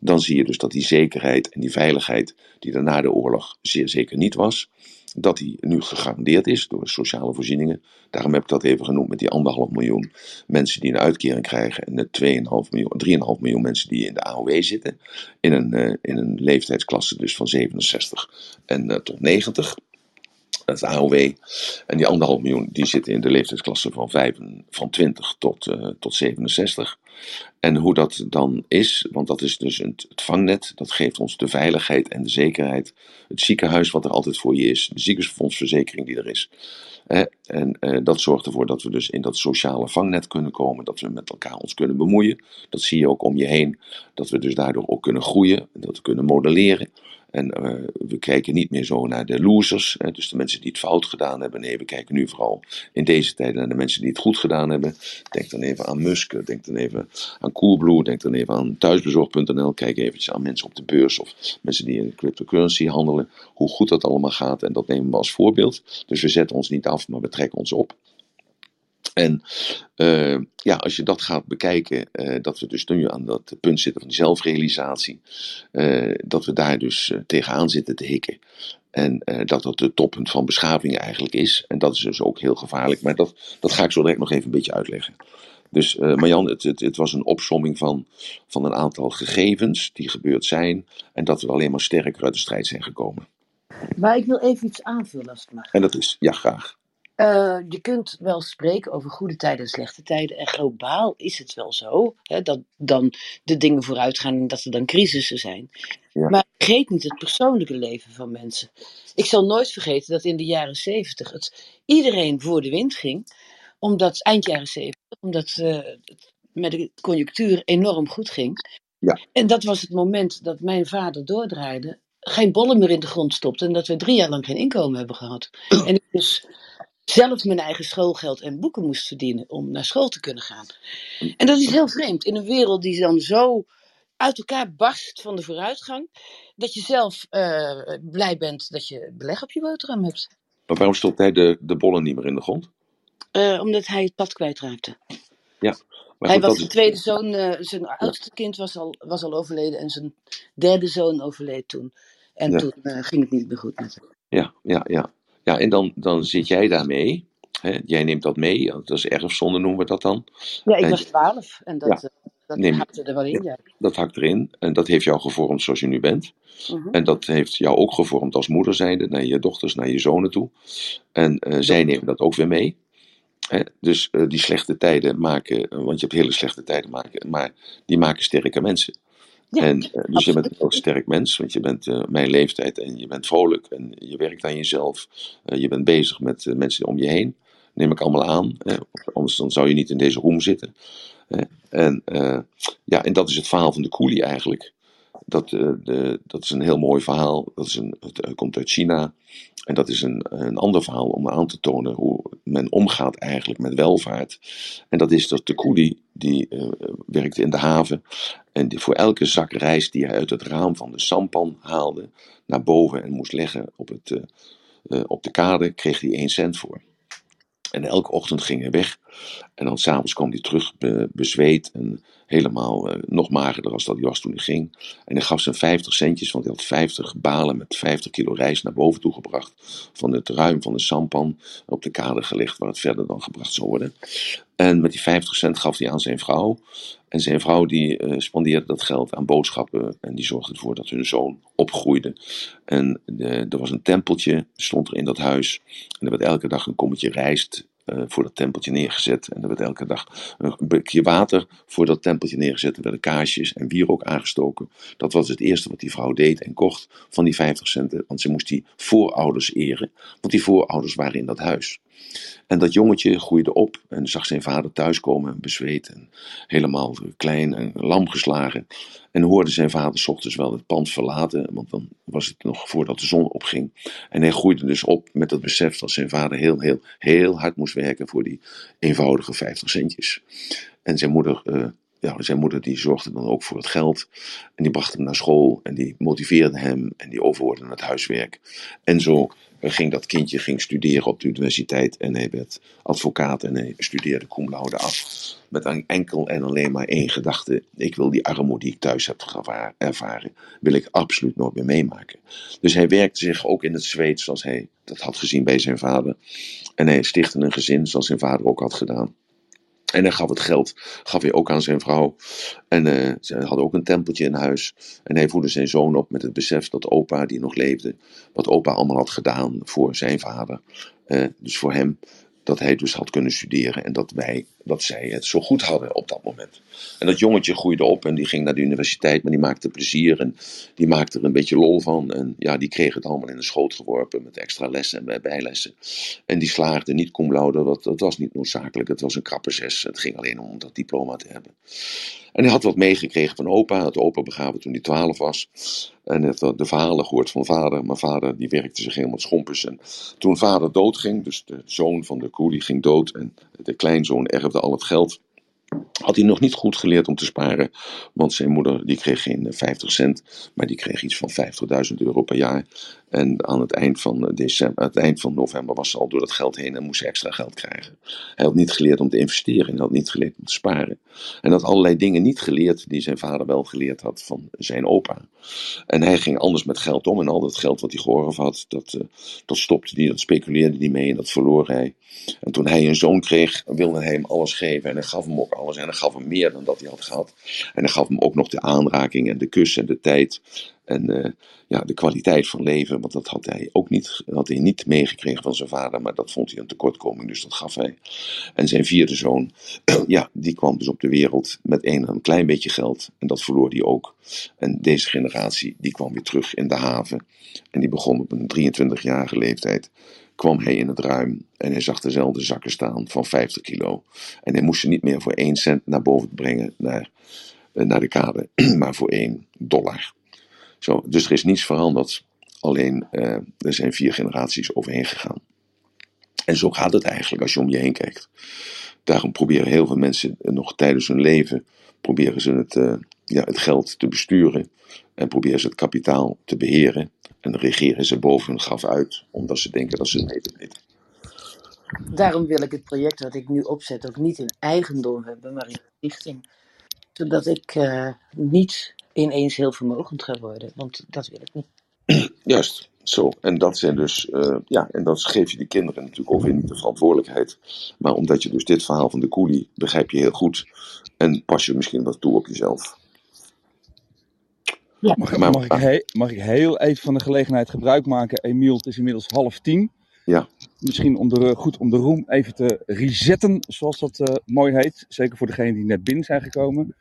dan zie je dus dat die zekerheid en die veiligheid die er na de oorlog zeer zeker niet was, dat die nu gegarandeerd is door sociale voorzieningen. Daarom heb ik dat even genoemd met die anderhalf miljoen mensen die een uitkering krijgen en de 2,5 miljoen, 3,5 miljoen mensen die in de AOW zitten. In een, uh, in een leeftijdsklasse dus van 67 en uh, tot 90 het AOW. En die anderhalf miljoen die zitten in de leeftijdsklasse van, 5, van 20 tot, uh, tot 67. En hoe dat dan is, want dat is dus het, vangnet, dat geeft ons de veiligheid en de zekerheid. Het ziekenhuis wat er altijd voor je is, de ziekenfondsverzekering die er is. Eh, en eh, dat zorgt ervoor dat we dus in dat sociale vangnet kunnen komen, dat we met elkaar ons kunnen bemoeien. Dat zie je ook om je heen, dat we dus daardoor ook kunnen groeien, dat we kunnen modelleren. En uh, we kijken niet meer zo naar de losers, hè, dus de mensen die het fout gedaan hebben. Nee, we kijken nu vooral in deze tijden naar de mensen die het goed gedaan hebben. Denk dan even aan Musk, denk dan even aan Coolblue, denk dan even aan thuisbezorg.nl. Kijk eventjes aan mensen op de beurs of mensen die in cryptocurrency handelen. Hoe goed dat allemaal gaat en dat nemen we als voorbeeld. Dus we zetten ons niet af, maar we trekken ons op. En uh, ja, als je dat gaat bekijken, uh, dat we dus nu aan dat punt zitten van die zelfrealisatie, uh, dat we daar dus tegenaan zitten te hikken. En dat dat het toppunt van beschaving eigenlijk is. En dat is dus ook heel gevaarlijk. Maar dat, dat ga ik zo direct nog even een beetje uitleggen. Dus Marjan, het, het, het, was een opsomming van, van een aantal gegevens die gebeurd zijn. En dat we alleen maar sterker uit de strijd zijn gekomen.
Maar ik wil even iets aanvullen als het mag.
En dat is, ja graag.
Uh, je kunt wel spreken over goede tijden en slechte tijden. En globaal is het wel zo hè, dat dan de dingen vooruit gaan en dat er dan crisissen zijn. Ja. Maar vergeet niet het persoonlijke leven van mensen. Ik zal nooit vergeten dat in de jaren zeventig het iedereen voor de wind ging. Omdat eind jaren zeventig, omdat uh, het met de conjunctuur enorm goed ging.
Ja.
En dat was het moment dat mijn vader doordraaide, geen bollen meer in de grond stopte en dat we drie jaar lang geen inkomen hebben gehad. En ik dus zelf mijn eigen schoolgeld en boeken moest verdienen om naar school te kunnen gaan. En dat is heel vreemd. In een wereld die dan zo uit elkaar barst van de vooruitgang, dat je zelf uh, blij bent dat je beleg op je boterham hebt.
Maar waarom stopt hij de, de bollen niet meer in de grond?
Uh, omdat hij het pad kwijtraakte.
Ja.
Maar hij goed, was zijn tweede zoon, uh, zijn oudste kind was al, was al overleden en zijn derde zoon overleed toen. En ja. toen ging het niet meer goed met hem.
Ja, ja, ja. Ja, en dan, dan zit jij daarmee. Hè? Jij neemt dat mee. Dat is erfzonde noemen we dat dan.
Ja, ik was twaalf. En dat, ja, dat neem, hakte er wel in, ja.
Dat hakt erin. En dat heeft jou gevormd zoals je nu bent. Uh -huh. En dat heeft jou ook gevormd als moeder zijnde. Naar je dochters, naar je zonen toe. En uh, zij nemen dat ook weer mee. Hè? Dus uh, die slechte tijden maken, want je hebt hele slechte tijden maken, maar die maken sterke mensen. En, uh, dus je bent een sterk mens, want je bent uh, mijn leeftijd en je bent vrolijk en je werkt aan jezelf. Uh, je bent bezig met mensen om je heen. neem ik allemaal aan. Hè? Anders dan zou je niet in deze room zitten. En, ja, en dat is het verhaal van de koelie eigenlijk. Dat, de, dat is een heel mooi verhaal. Dat is een, het komt uit China. En dat is een, een ander verhaal om aan te tonen hoe men omgaat eigenlijk met welvaart. En dat is dat de koelie die uh, werkte in de haven. En die voor elke zak rijst die hij uit het raam van de sampan haalde naar boven en moest leggen op, het, op de kade, kreeg hij één cent voor. En elke ochtend ging hij weg. En dan s'avonds kwam hij terug be, bezweet en helemaal uh, nog magerder als dat hij was toen hij ging. En hij gaf zijn 50 centjes, want hij had 50 balen met 50 kilo rijst naar boven toe gebracht. Van het ruim van de sampan op de kade gelegd, waar het verder dan gebracht zou worden. En met die 50 cent gaf hij aan zijn vrouw. En zijn vrouw die uh, spandeerde dat geld aan boodschappen. En die zorgde ervoor dat hun zoon opgroeide. En de, er was een tempeltje, stond er in dat huis. En er werd elke dag een kommetje rijst uh, voor dat tempeltje neergezet. En er werd elke dag een bekje water voor dat tempeltje neergezet. Er werden kaarsjes en wierook aangestoken. Dat was het eerste wat die vrouw deed en kocht van die 50 centen. Want ze moest die voorouders eren. Want die voorouders waren in dat huis. En dat jongetje groeide op en zag zijn vader thuiskomen, bezweet en helemaal klein en lam geslagen. En hoorde zijn vader ochtends wel het pand verlaten, want dan was het nog voordat de zon opging. En hij groeide dus op met het besef dat zijn vader heel, heel, heel hard moest werken voor die eenvoudige 50 centjes. En zijn moeder uh, ja, zijn moeder die zorgde dan ook voor het geld. En die bracht hem naar school en die motiveerde hem en die overhoorde het huiswerk. En zo ging dat kindje ging studeren op de universiteit en hij werd advocaat en hij studeerde cum laude af. Met enkel en alleen maar één gedachte. Ik wil die armoede die ik thuis heb ervaren, wil ik absoluut nooit meer meemaken. Dus hij werkte zich ook in het zweet zoals hij dat had gezien bij zijn vader. En hij stichtte een gezin zoals zijn vader ook had gedaan. En hij gaf het geld, gaf hij ook aan zijn vrouw. En uh, ze hadden ook een tempeltje in huis. En hij voedde zijn zoon op met het besef dat opa, die nog leefde, wat opa allemaal had gedaan voor zijn vader. Uh, dus voor hem dat hij dus had kunnen studeren en dat wij, dat zij het zo goed hadden op dat moment. En dat jongetje groeide op en die ging naar de universiteit, maar die maakte plezier en die maakte er een beetje lol van. En ja, die kreeg het allemaal in de schoot geworpen met extra lessen en bijlessen. En die slaagde niet cum laude, dat, dat was niet noodzakelijk, het was een krappe zes. Het ging alleen om dat diploma te hebben. En hij had wat meegekregen van opa, had opa begraven toen hij twaalf was. En heeft de verhalen gehoord van vader. Maar vader die werkte zich helemaal schompers. En toen vader doodging, dus de zoon van de koelie ging dood. En de kleinzoon erfde al het geld had hij nog niet goed geleerd om te sparen. Want zijn moeder die kreeg geen 50 cent, maar die kreeg iets van 50.000 euro per jaar. En aan het eind van, december, aan het eind van november was ze al door dat geld heen en moest ze extra geld krijgen. Hij had niet geleerd om te investeren, hij had niet geleerd om te sparen. En had allerlei dingen niet geleerd die zijn vader wel geleerd had van zijn opa. En hij ging anders met geld om en al dat geld wat hij gehoord had, dat, uh, dat stopte hij, dat speculeerde hij mee en dat verloor hij. En toen hij een zoon kreeg, wilde hij hem alles geven en hij gaf hem ook alles en hij gaf hem meer dan dat hij had gehad. En hij gaf hem ook nog de aanraking en de kus en de tijd en uh, ja, de kwaliteit van leven, want dat had hij ook niet, had hij niet meegekregen van zijn vader, maar dat vond hij een tekortkoming, dus dat gaf hij. En zijn vierde zoon, ja, die kwam dus op de wereld met een klein beetje geld en dat verloor hij ook. En deze generatie, die kwam weer terug in de haven en die begon op een 23-jarige leeftijd kwam hij in het ruim en hij zag dezelfde zakken staan van 50 kilo. En hij moest ze niet meer voor 1 cent naar boven brengen, naar, naar de kade, maar voor 1 dollar. Zo, dus er is niets veranderd. Alleen uh, er zijn vier generaties overheen gegaan. En zo gaat het eigenlijk als je om je heen kijkt. Daarom proberen heel veel mensen nog tijdens hun leven proberen ze het, uh, ja, het geld te besturen. En proberen ze het kapitaal te beheren. En dan regeren ze boven hun graf uit, omdat ze denken dat ze het beter weten.
Daarom wil ik het project wat ik nu opzet ook niet in eigendom hebben, maar in stichting. Zodat ik uh, niet ineens heel vermogend gaan worden. Want dat wil ik niet.
Juist, zo. En dat zijn dus, uh, ja, en dat geef je de kinderen natuurlijk ook weer niet de verantwoordelijkheid. Maar omdat je dus dit verhaal van de koelie begrijp je heel goed. En pas je misschien wat toe op jezelf.
Ja. Mag, ik he, mag ik heel even van de gelegenheid gebruik maken? Emiel, het is inmiddels half tien.
Ja.
Misschien om de, goed om de room even te resetten, zoals dat uh, mooi heet. Zeker voor degenen die net binnen zijn gekomen.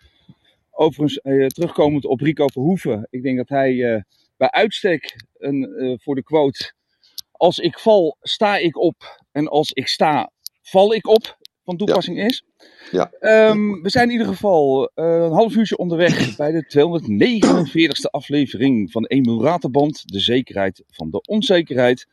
Overigens, uh, terugkomend op Rico Verhoeven. Ik denk dat hij uh, bij uitstek een, voor de quote... Als ik val, sta ik op. En als ik sta, val ik op, van toepassing is.
Ja.
Ehm, we zijn in ieder geval uh, een half uurtje onderweg bij de 249ste aflevering van Emiel Raterband, de zekerheid van de onzekerheid.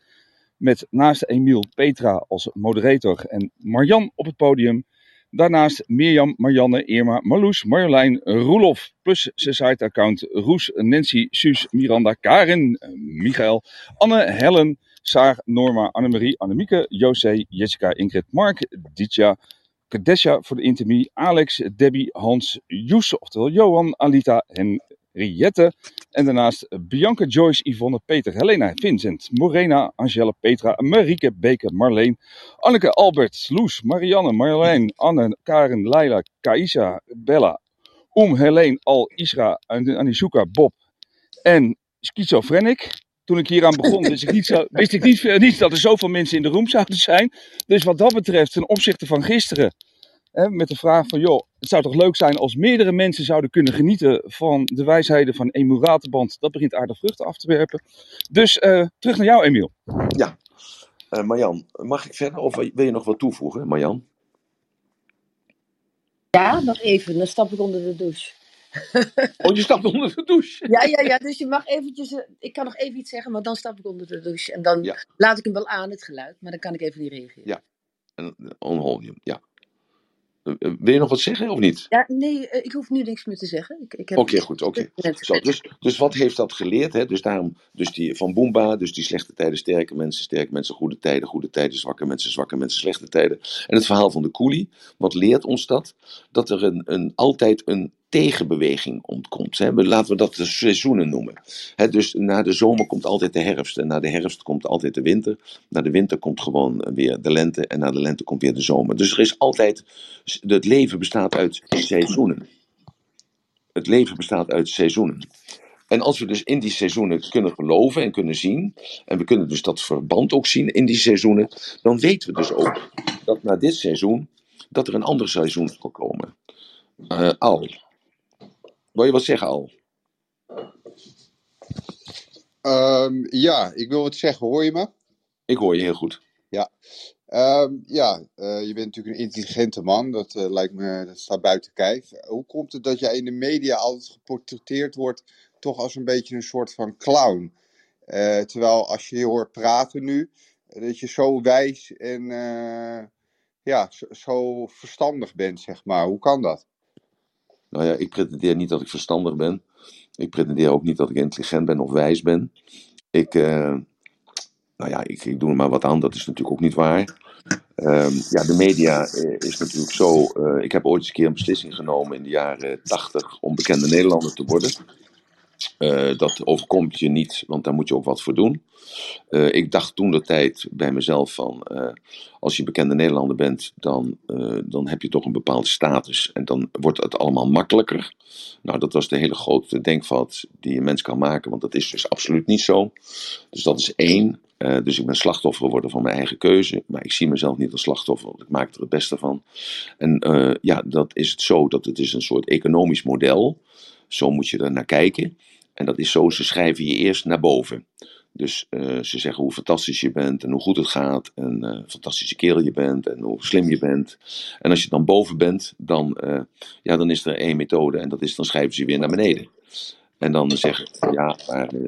Met naast Emiel Petra als moderator en Marjan op het podium. Daarnaast Mirjam, Marianne, Irma, Marloes, Marjolein, Roelof. Plus zijn site-account Roes, Nancy, Suus, Miranda, Karin, Michael, Anne, Helen, Saar, Norma, Annemarie, Annemieke, José, Jessica, Ingrid, Mark, Ditja, Kadesha voor de intermie, Alex, Debbie, Hans, Joes, oftewel Johan, Alita, Henriette. En daarnaast Bianca, Joyce, Yvonne, Peter, Helena, Vincent, Morena, Angela, Petra, Marieke, Beke, Marleen, Anneke, Albert, Loes, Marianne, Marjolein, Anne, Karen, Leila, Kaisa, Bella, Oem, Helene, Al, Isra, Anisuka, Bob en Schizofrenic toen ik hier aan begon, wist ik, niet, zo, wist ik niet, niet, dat er zoveel mensen in de room zouden zijn. Dus wat dat betreft, ten opzichte van gisteren, hè, met de vraag van, joh, het zou toch leuk zijn als meerdere mensen zouden kunnen genieten van de wijsheden van Emiel Raterband. Dat begint aardig vruchten af te werpen. Dus uh, terug naar jou, Emiel.
Ja, uh, Marjan, mag ik verder of wil je nog wat toevoegen, Marjan?
Ja, nog even, dan stap ik onder de douche.
Oh, je stapt onder de douche?
Ja, ja, ja. Dus je mag eventjes... Uh, ik kan nog even iets zeggen, maar dan stap ik onder de douche. En dan ja. laat ik hem wel aan, het geluid. Maar dan kan ik even niet reageren.
Ja. En on je ja. Uh, wil je nog wat zeggen of niet?
Ja, nee, ik hoef nu niks meer te zeggen.
Oké, okay, goed, oké. Okay. Dus, dus wat heeft dat geleerd? Hè? Dus daarom, dus die van Boomba, dus die slechte tijden, sterke mensen, sterke mensen, goede tijden, goede tijden, zwakke mensen, zwakke mensen, slechte tijden. En het verhaal van de koelie, wat leert ons dat? Dat er een, een, altijd een tegenbeweging ontkomt. Hè. Laten we dat de seizoenen noemen. Hè, dus na de zomer komt altijd de herfst. En na de herfst komt altijd de winter. Na de winter komt gewoon weer de lente. En na de lente komt weer de zomer. Dus er is altijd. Het leven bestaat uit seizoenen. Het leven bestaat uit seizoenen. En als we dus in die seizoenen kunnen geloven en kunnen zien, en we kunnen dus dat verband ook zien in die seizoenen, dan weten we dus ook dat na dit seizoen, dat er een ander seizoen zal komen. Uh, al. Wil je wat zeggen al?
Um, ja, ik wil wat zeggen. Hoor je me?
Ik hoor je heel goed.
Ja, um, ja uh, je bent natuurlijk een intelligente man. Dat uh, lijkt me, dat staat buiten kijf. Hoe komt het dat jij in de media altijd geportretteerd wordt, toch als een beetje een soort van clown? Uh, terwijl als je je hoort praten nu, dat je zo wijs en ja, zo, zo verstandig bent, zeg maar. Hoe kan dat?
Nou ja, ik pretendeer niet dat ik verstandig ben. Ik pretendeer ook niet dat ik intelligent ben of wijs ben. Ik, uh, nou ja, ik, ik doe er maar wat aan, dat is natuurlijk ook niet waar. Um, ja, de media eh, is natuurlijk zo. Uh, ik heb ooit eens een keer een beslissing genomen in de jaren 80 om bekende Nederlander te worden. Uh, dat overkomt je niet, want daar moet je ook wat voor doen. Uh, ik dacht toen de tijd bij mezelf van, uh, als je bekende Nederlander bent, dan, dan heb je toch een bepaalde status en dan wordt het allemaal makkelijker. Nou, dat was de hele grote denkfout die een mens kan maken, want dat is dus absoluut niet zo. Dus dat is één. dus ik ben slachtoffer geworden van mijn eigen keuze, maar ik zie mezelf niet als slachtoffer, want ik maak er het beste van. En ja, dat is het zo, dat het is een soort economisch model. Zo moet je er naar kijken. En dat is zo, ze schrijven je eerst naar boven. Dus uh, ze zeggen hoe fantastisch je bent en hoe goed het gaat. En uh, fantastische kerel je bent en hoe slim je bent. En als je dan boven bent, dan, uh, ja, dan is er één methode. En dat is, dan schrijven ze je weer naar beneden. En dan zeggen ja,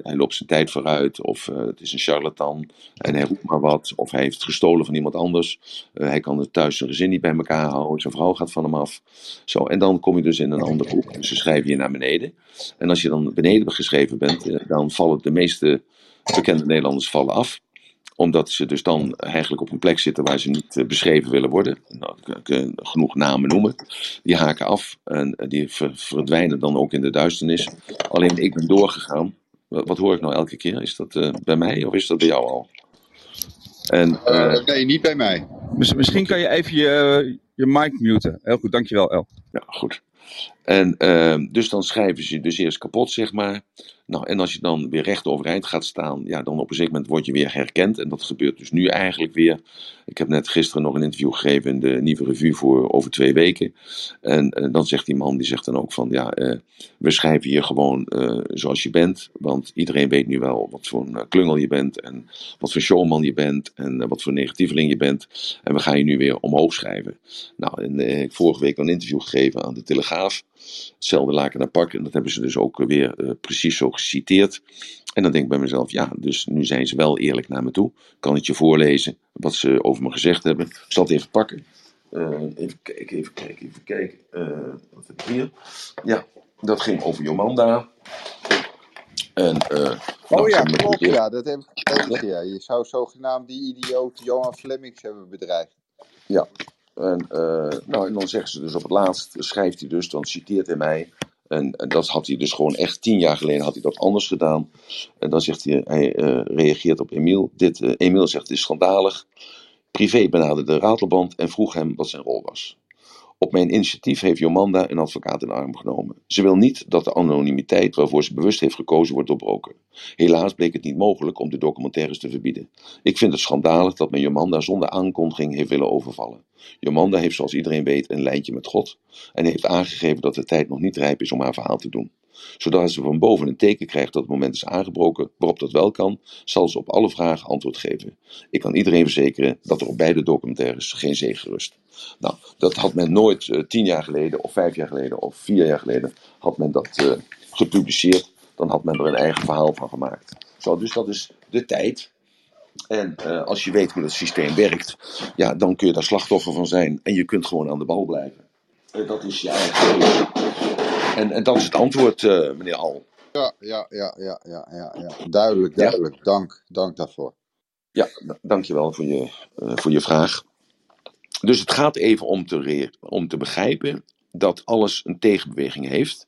hij loopt zijn tijd vooruit. Of uh, het is een charlatan en hij roept maar wat. Of hij heeft gestolen van iemand anders. Uh, hij kan het thuis zijn gezin niet bij elkaar houden. Zijn vrouw gaat van hem af. Zo, en dan kom je dus in een ander boek. Dus ze schrijven je naar beneden. En als je dan beneden geschreven bent, uh, dan vallen de meeste bekende Nederlanders vallen af omdat ze dus dan eigenlijk op een plek zitten waar ze niet uh, beschreven willen worden. Nou, ik kan genoeg namen noemen. Die haken af en uh, die ver verdwijnen dan ook in de duisternis. Alleen ik ben doorgegaan. Wat hoor ik nou elke keer? Is dat uh, bij mij of is dat bij jou al?
En, nee, niet bij mij.
Misschien kan je even je, je mic muten. Heel goed, dankjewel El.
Ja, goed. En uh, dus dan schrijven ze je dus eerst kapot, zeg maar. Nou, en als je dan weer recht overeind gaat staan, ja, dan op een zeker moment word je weer herkend. En dat gebeurt dus nu eigenlijk weer. Ik heb net gisteren nog een interview gegeven in de Nieuwe Revue voor over twee weken. En uh, dan zegt die man, die zegt dan ook van, ja, uh, we schrijven hier gewoon uh, zoals je bent. Want iedereen weet nu wel wat voor een klungel je bent. En wat voor showman je bent. En wat voor negatieveling je bent. En we gaan je nu weer omhoog schrijven. Nou, en ik vorige week een interview gegeven aan de Telegraaf. Hetzelfde laken naar pak. En dat hebben ze dus ook weer uh, precies zo geciteerd. En dan denk ik bij mezelf, ja, dus nu zijn ze wel eerlijk naar me toe. Kan het je voorlezen wat ze over me gezegd hebben. Ik zal het even pakken. Uh, even kijken, even kijken, even kijken. Uh, wat heb ik hier? Ja, dat ging over Jomanda. En,
oh nou, ja, klopt, ja, dat heb ik gelezen. Ja. Je zou zogenaamd die idioot Johan Flemings hebben bedreigd.
Ja, en, uh, nou, en dan zeggen ze dus op het laatst, schrijft hij dus, dan citeert hij mij. En, en, dat had hij dus gewoon echt tien jaar geleden had hij dat anders gedaan. En dan zegt hij, hij uh, reageert op Emiel. Dit, uh, Emiel zegt, het is schandalig. Privé benaderde de ratelband en vroeg hem wat zijn rol was. Op mijn initiatief heeft Jomanda een advocaat in arm genomen. Ze wil niet dat de anonimiteit waarvoor ze bewust heeft gekozen wordt doorbroken. Helaas bleek het niet mogelijk om de documentaires te verbieden. Ik vind het schandalig dat men Jomanda zonder aankondiging heeft willen overvallen. Jomanda heeft zoals iedereen weet een lijntje met God en heeft aangegeven dat de tijd nog niet rijp is om haar verhaal te doen. Zodra ze van boven een teken krijgt dat het moment is aangebroken waarop dat wel kan, zal ze op alle vragen antwoord geven. Ik kan iedereen verzekeren dat er op beide documentaires geen zegen rust. Nou, dat had men nooit uh, tien jaar geleden, of vijf jaar geleden, of vier jaar geleden, had men dat uh, gepubliceerd. Dan had men er een eigen verhaal van gemaakt. Zo, dus dat is de tijd. En uh, als je weet hoe dat systeem werkt, ja, dan kun je daar slachtoffer van zijn. En je kunt gewoon aan de bal blijven. dat is je eigen. En, en dat is het antwoord, meneer Al.
Ja, ja, ja, ja, ja, ja, ja. Duidelijk, duidelijk. Ja. Dank, dank daarvoor.
Ja, dankjewel voor je, voor je vraag. Dus het gaat even om te, om te begrijpen dat alles een tegenbeweging heeft.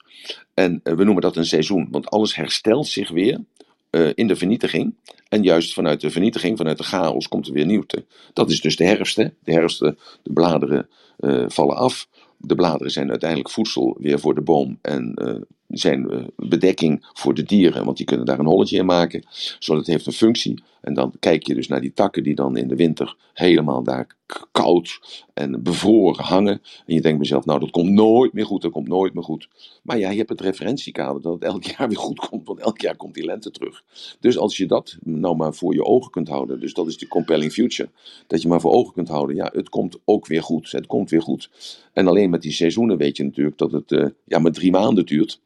En uh, we noemen dat een seizoen, want alles herstelt zich weer uh, in de vernietiging. En juist vanuit de vernietiging, vanuit de chaos, komt er weer nieuw te. Dat is dus de herfst. Hè? De herfst, de bladeren vallen af. De bladeren zijn uiteindelijk voedsel weer voor de boom en zijn bedekking voor de dieren, want die kunnen daar een holletje in maken. Zodat het heeft een functie. En dan kijk je dus naar die takken die dan in de winter helemaal daar koud en bevroren hangen. En je denkt mezelf, nou dat komt nooit meer goed, dat komt nooit meer goed. Maar ja, je hebt het referentiekader dat het elk jaar weer goed komt, want elk jaar komt die lente terug. Dus als je dat nou maar voor je ogen kunt houden, dus dat is de compelling future, dat je maar voor ogen kunt houden, ja, het komt ook weer goed, het komt weer goed. En alleen met die seizoenen weet je natuurlijk dat het uh, ja, maar drie maanden duurt.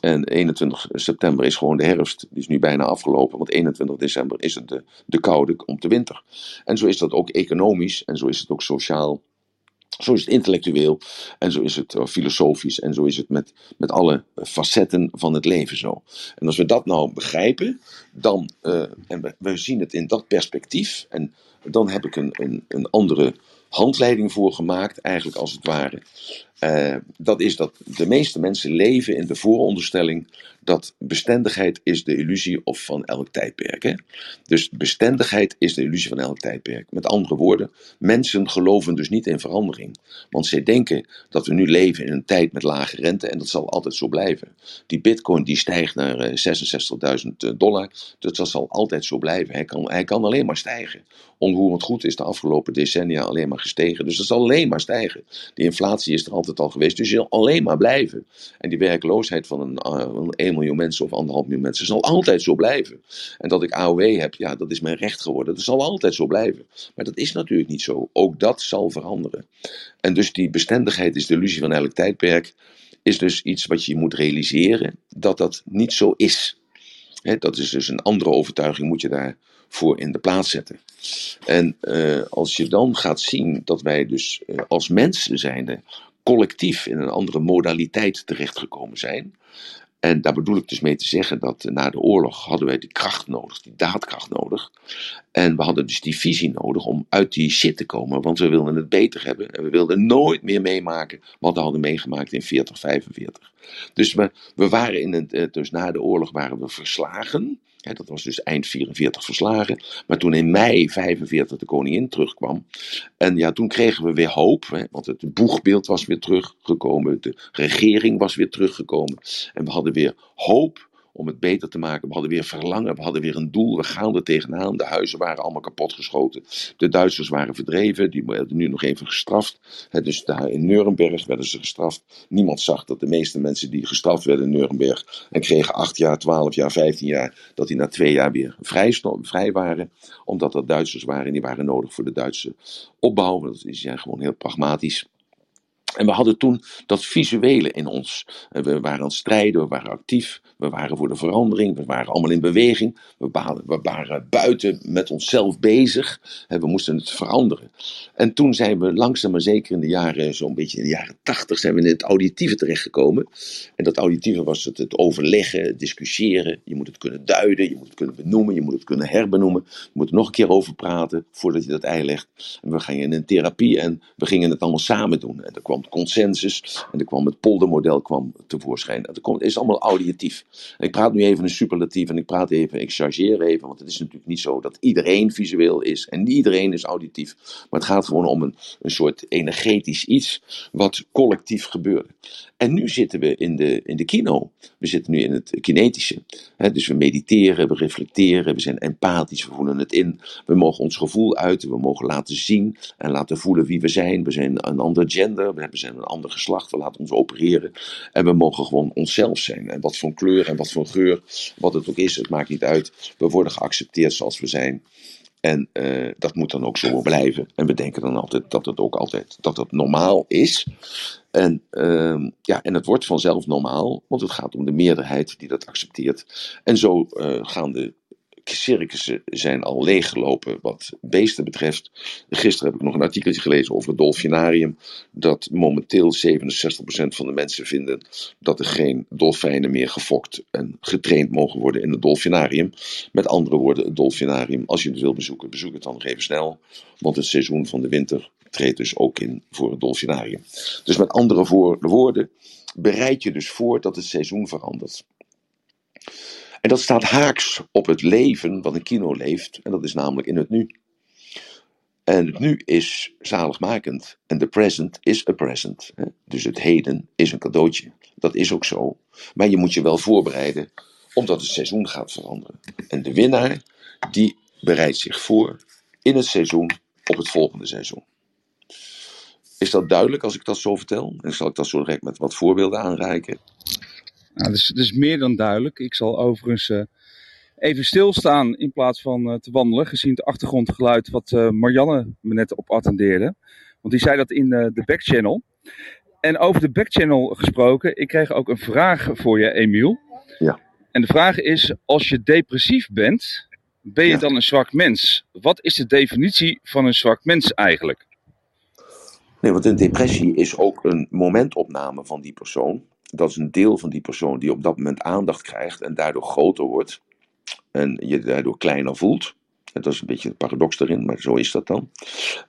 En 21 september is gewoon de herfst. Die is nu bijna afgelopen. Want 21 december is het de, de koude om de winter. En zo is dat ook economisch. En zo is het ook sociaal. Zo is het intellectueel. En zo is het uh, filosofisch. En zo is het met, met alle facetten van het leven zo. En als we dat nou begrijpen. Dan, uh, en we, we zien het in dat perspectief. En dan heb ik een, een, een andere handleiding voor gemaakt. Eigenlijk als het ware. Uh, dat is dat de meeste mensen leven in de vooronderstelling dat bestendigheid is de illusie of van elk tijdperk. Hè? Dus bestendigheid is de illusie van elk tijdperk. Met andere woorden, mensen geloven dus niet in verandering. Want zij denken dat we nu leven in een tijd met lage rente en dat zal altijd zo blijven. Die bitcoin die stijgt naar 66.000 eh, dollar, dus dat zal altijd zo blijven. Hij kan, hij kan alleen maar stijgen. Onroerend goed is de afgelopen decennia alleen maar gestegen, dus dat zal alleen maar stijgen. Die inflatie is er altijd al geweest, dus zal alleen maar blijven. En die werkloosheid van een, uh, een miljoen mensen of anderhalf miljoen mensen. zal altijd zo blijven. En dat ik AOW heb, ja, dat is mijn recht geworden. Dat zal altijd zo blijven. Maar dat is natuurlijk niet zo. Ook dat zal veranderen. En dus die bestendigheid is de illusie van elk tijdperk. Is dus iets wat je moet realiseren dat dat niet zo is. dat is dus een andere overtuiging, moet je daarvoor in de plaats zetten. En uh, als je dan gaat zien dat wij dus uh, als mensen zijnde collectief in een andere modaliteit terechtgekomen zijn, en daar bedoel ik dus mee te zeggen dat na de oorlog hadden wij die kracht nodig, die daadkracht nodig. En we hadden dus die visie nodig om uit die shit te komen, want we wilden het beter hebben. En we wilden nooit meer meemaken wat we hadden meegemaakt in 40, 45. Dus we, we waren in het, eh, dus na de oorlog waren we verslagen. Dat was dus eind 44 verslagen. Maar toen in mei 45 de koningin terugkwam. En ja, toen kregen we weer hoop. Want het boegbeeld was weer teruggekomen. De regering was weer teruggekomen. En we hadden weer hoop om het beter te maken. We hadden weer verlangen, we hadden weer een doel. We gaan er tegenaan. De huizen waren allemaal kapotgeschoten. De Duitsers waren verdreven, die werden nu nog even gestraft. dus daar in Nuremberg werden ze gestraft. Niemand zag dat de meeste mensen die gestraft werden in Nuremberg en kregen 8 jaar, 12 jaar, 15 jaar, dat die na twee jaar weer vrij, vrij waren. Omdat dat Duitsers waren en die waren nodig voor de Duitse opbouw. Die zijn gewoon heel pragmatisch. En we hadden toen dat visuele in ons. We waren aan het strijden, we waren actief, we waren voor de verandering, we waren allemaal in beweging. We waren, we waren buiten met onszelf bezig. We moesten het veranderen. En toen zijn we langzaam maar zeker in de jaren, zo'n beetje in de jaren tachtig, zijn we in het auditieve terechtgekomen. En dat auditieve was het, het overleggen, het discussiëren. Je moet het kunnen duiden, je moet het kunnen benoemen, je moet het kunnen herbenoemen. Je moet er nog een keer over praten voordat je dat ei legt. En we gingen in therapie en we gingen het allemaal samen doen. En er kwam consensus en er kwam het poldermodel kwam tevoorschijn. Het is allemaal auditief. ik praat nu even een superlatief en ik praat even, ik chargeer even, want het is natuurlijk niet zo dat iedereen visueel is en niet iedereen is auditief. Maar het gaat gewoon om een, een soort energetisch iets wat collectief gebeurde. En nu zitten we in de, in de kino. We zitten nu in het kinetische. dus we mediteren, we reflecteren, we zijn empathisch, we voelen het in. We mogen ons gevoel uiten, we mogen laten zien en laten voelen wie we zijn. We zijn een ander gender, we zijn een ander geslacht, we laten ons opereren. En we mogen gewoon onszelf zijn. En wat voor kleur en wat voor geur, wat het ook is, het maakt niet uit. We worden geaccepteerd zoals we zijn. En uh, dat moet dan ook zo blijven. En we denken dan altijd dat het ook altijd dat het normaal is. En, uh, ja, en het wordt vanzelf normaal, want het gaat om de meerderheid die dat accepteert. En zo uh, gaan de circussen zijn al leeggelopen wat beesten betreft. Gisteren heb ik nog een artikeltje gelezen over het dolfinarium. Dat momenteel 67% van de mensen vinden dat er geen dolfijnen meer gefokt en getraind mogen worden in het dolfinarium. Met andere woorden, het dolfinarium, als je het wil bezoeken, bezoek het dan nog even snel. Want het seizoen van de winter treedt dus ook in voor het dolfinarium. Dus met andere woorden, bereid je dus voor dat het seizoen verandert. En dat staat haaks op het leven wat een kino leeft, en dat is namelijk in het nu. En het nu is zaligmakend. En de present is a present. Dus het heden is een cadeautje. Dat is ook zo. Maar je moet je wel voorbereiden, omdat het seizoen gaat veranderen. En de winnaar, die bereidt zich voor in het seizoen op het volgende seizoen. Is dat duidelijk als ik dat zo vertel? En zal ik dat zo direct met wat voorbeelden aanreiken?
Nou, dat, is, is meer dan duidelijk. Ik zal overigens uh, even stilstaan in plaats van uh, te wandelen, gezien het achtergrondgeluid wat uh, Marianne me net op attendeerde. Want die zei dat in de backchannel. En over de backchannel gesproken, ik kreeg ook een vraag voor je, Emiel.
Ja.
En de vraag is, als je depressief bent, ben je dan een zwak mens? Wat is de definitie van een zwak mens eigenlijk?
Nee, want een depressie is ook een momentopname van die persoon dat is een deel van die persoon die op dat moment aandacht krijgt en daardoor groter wordt. En je daardoor kleiner voelt. Dat is een beetje het paradox erin, maar zo is dat dan.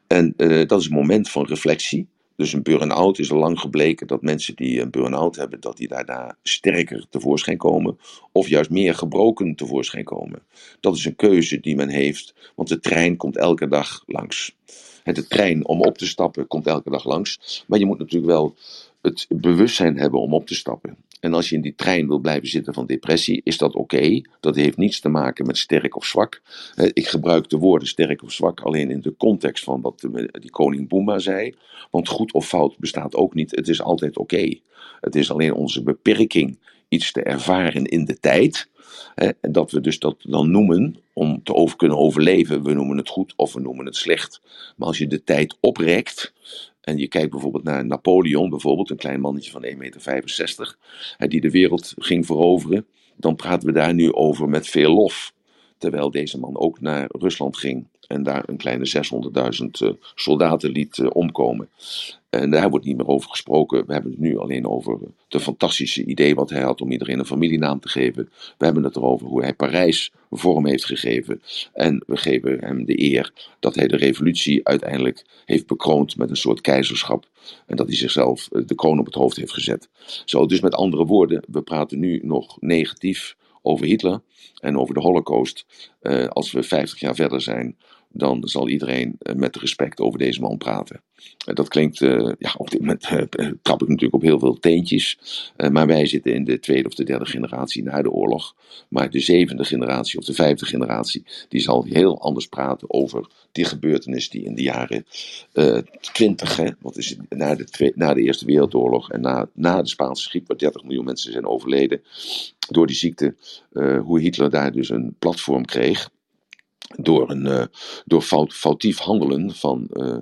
En uh, dat is een moment van reflectie. Dus een burn-out is al lang gebleken dat mensen die een burn-out hebben, dat die daarna sterker tevoorschijn komen. Of juist meer gebroken tevoorschijn komen. Dat is een keuze die men heeft, want de trein komt elke dag langs. de trein om op te stappen komt elke dag langs. Maar je moet natuurlijk wel het bewustzijn hebben om op te stappen. En als je in die trein wil blijven zitten van depressie, is dat oké. Dat heeft niets te maken met sterk of zwak. Ik gebruik de woorden sterk of zwak alleen in de context van wat die koning Boema zei. Want goed of fout bestaat ook niet. Het is altijd oké. Het is alleen onze beperking iets te ervaren in de tijd. En dat we dus dat dan noemen om te over kunnen overleven. We noemen het goed of we noemen het slecht. Maar als je de tijd oprekt, en je kijkt bijvoorbeeld naar Napoleon, bijvoorbeeld, een klein mannetje van 1,65 meter, die de wereld ging veroveren. Dan praten we daar nu over met veel lof. Terwijl deze man ook naar Rusland ging en daar een kleine 600.000 uh, soldaten liet uh, omkomen. En daar wordt niet meer over gesproken. We hebben het nu alleen over de fantastische idee wat hij had om iedereen een familienaam te geven. We hebben het erover hoe hij Parijs vorm heeft gegeven. En we geven hem de eer dat hij de revolutie uiteindelijk heeft bekroond met een soort keizerschap. En dat hij zichzelf eh, de kroon op het hoofd heeft gezet. Zo, dus met andere woorden, we praten nu nog negatief over Hitler en over de Holocaust. als we 50 jaar verder zijn, dan zal iedereen met respect over deze man praten. Dat klinkt, ja, op dit moment trap ik natuurlijk op heel veel teentjes. maar wij zitten in de tweede of de derde generatie na de oorlog. Maar de zevende generatie of de vijfde generatie, die zal heel anders praten over die gebeurtenis die in de jaren twintig, uh, wat is het, na, de na de Eerste Wereldoorlog en na, na de Spaanse griep, waar 30 miljoen mensen zijn overleden door die ziekte, hoe Hitler daar dus een platform kreeg door, een, uh, door fout, foutief handelen van, uh,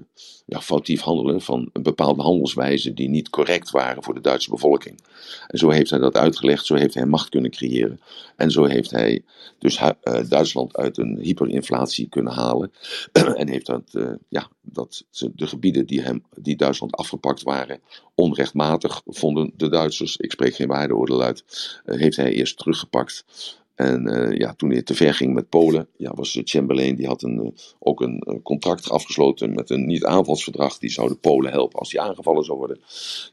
ja, foutief handelen van een bepaalde handelswijze die niet correct waren voor de Duitse bevolking. En zo heeft hij dat uitgelegd, zo heeft hij macht kunnen creëren. En zo heeft hij dus uh, Duitsland uit een hyperinflatie kunnen halen. en heeft dat, ja, dat de gebieden die, hem, die Duitsland afgepakt waren, onrechtmatig vonden de Duitsers, ik spreek geen waardeoordeel uit, heeft hij eerst teruggepakt. En uh, ja, toen hij te ver ging met Polen, ja, was Chamberlain, die had een, uh, ook een uh, contract afgesloten met een niet-aanvalsverdrag. Die zou de Polen helpen als die aangevallen zou worden.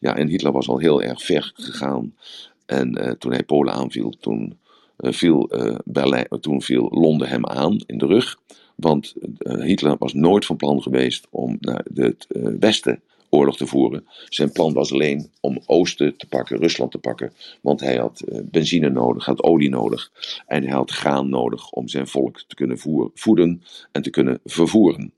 Ja, en Hitler was al heel erg ver gegaan. En toen hij Polen aanviel, toen, viel, Berlijn, toen viel Londen hem aan in de rug. Want Hitler was nooit van plan geweest om naar het westen oorlog te voeren. Zijn plan was alleen om Oosten te pakken, Rusland te pakken. Want hij had uh, benzine nodig, had olie nodig. En hij had graan nodig om zijn volk te kunnen voeden en te kunnen vervoeren.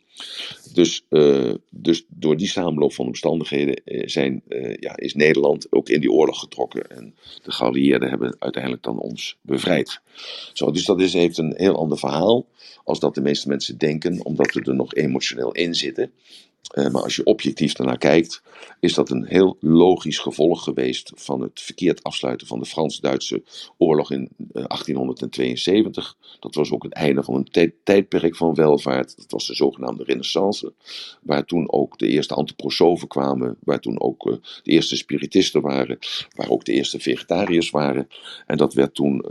Dus, uh, dus door die samenloop van omstandigheden uh, zijn, ja, is Nederland ook in die oorlog getrokken. En de geallieerden hebben uiteindelijk dan ons bevrijd. Zo, dus dat is, heeft een heel ander verhaal als dat de meeste mensen denken, omdat we er nog emotioneel in zitten. Uh, maar als je objectief daarnaar kijkt, is dat een heel logisch gevolg geweest van het verkeerd afsluiten van de Frans-Duitse oorlog in uh, 1872. Dat was ook het einde van een tijdperk van welvaart. Dat was de zogenaamde Renaissance, waar toen ook de eerste antiprosofen kwamen, waar toen ook uh, de eerste spiritisten waren, waar ook de eerste vegetariërs waren. En dat werd toen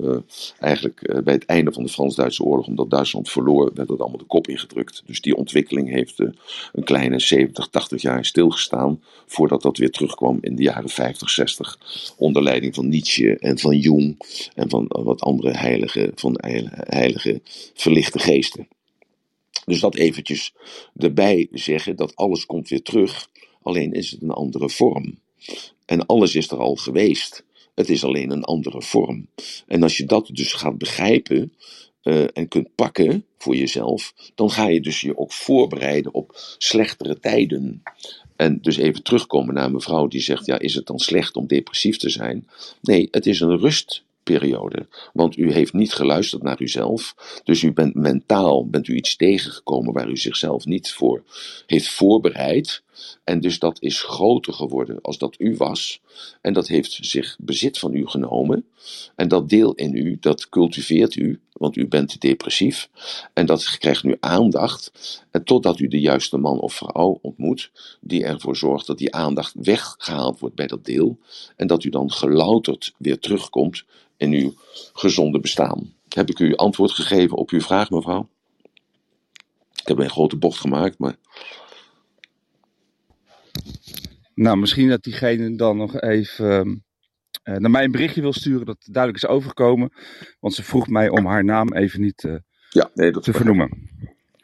eigenlijk bij het einde van de Frans-Duitse oorlog, omdat Duitsland verloor, werd dat allemaal de kop ingedrukt. Dus die ontwikkeling heeft een kleine 70, 80 jaar stilgestaan voordat dat weer terugkwam in de jaren 50, 60 onder leiding van Nietzsche en van Jung en van wat andere heilige, van heilige verlichte geesten. Dus dat eventjes erbij zeggen dat alles komt weer terug, alleen is het een andere vorm. En alles is er al geweest. Het is alleen een andere vorm. En als je dat dus gaat begrijpen, uh, en kunt pakken voor jezelf, dan ga je dus je ook voorbereiden op slechtere tijden. En dus even terugkomen naar mevrouw die zegt: ja, is het dan slecht om depressief te zijn? Nee, het is een rustperiode. Want u heeft niet geluisterd naar uzelf. Dus u bent mentaal bent u iets tegengekomen waar u zichzelf niet voor heeft voorbereid. En dus dat is groter geworden als dat u was. En dat heeft zich bezit van u genomen. En dat deel in u, dat cultiveert u, want u bent depressief. En dat krijgt nu aandacht. En totdat u de juiste man of vrouw ontmoet, die ervoor zorgt dat die aandacht weggehaald wordt bij dat deel. En dat u dan gelouterd weer terugkomt in uw gezonde bestaan. Heb ik u antwoord gegeven op uw vraag, mevrouw? Ik heb een grote bocht gemaakt, maar
nou, misschien dat diegene dan nog even uh, naar mij een berichtje wil sturen dat duidelijk is overgekomen. Want ze vroeg mij om haar naam even niet uh, ja, nee, dat te vernoemen.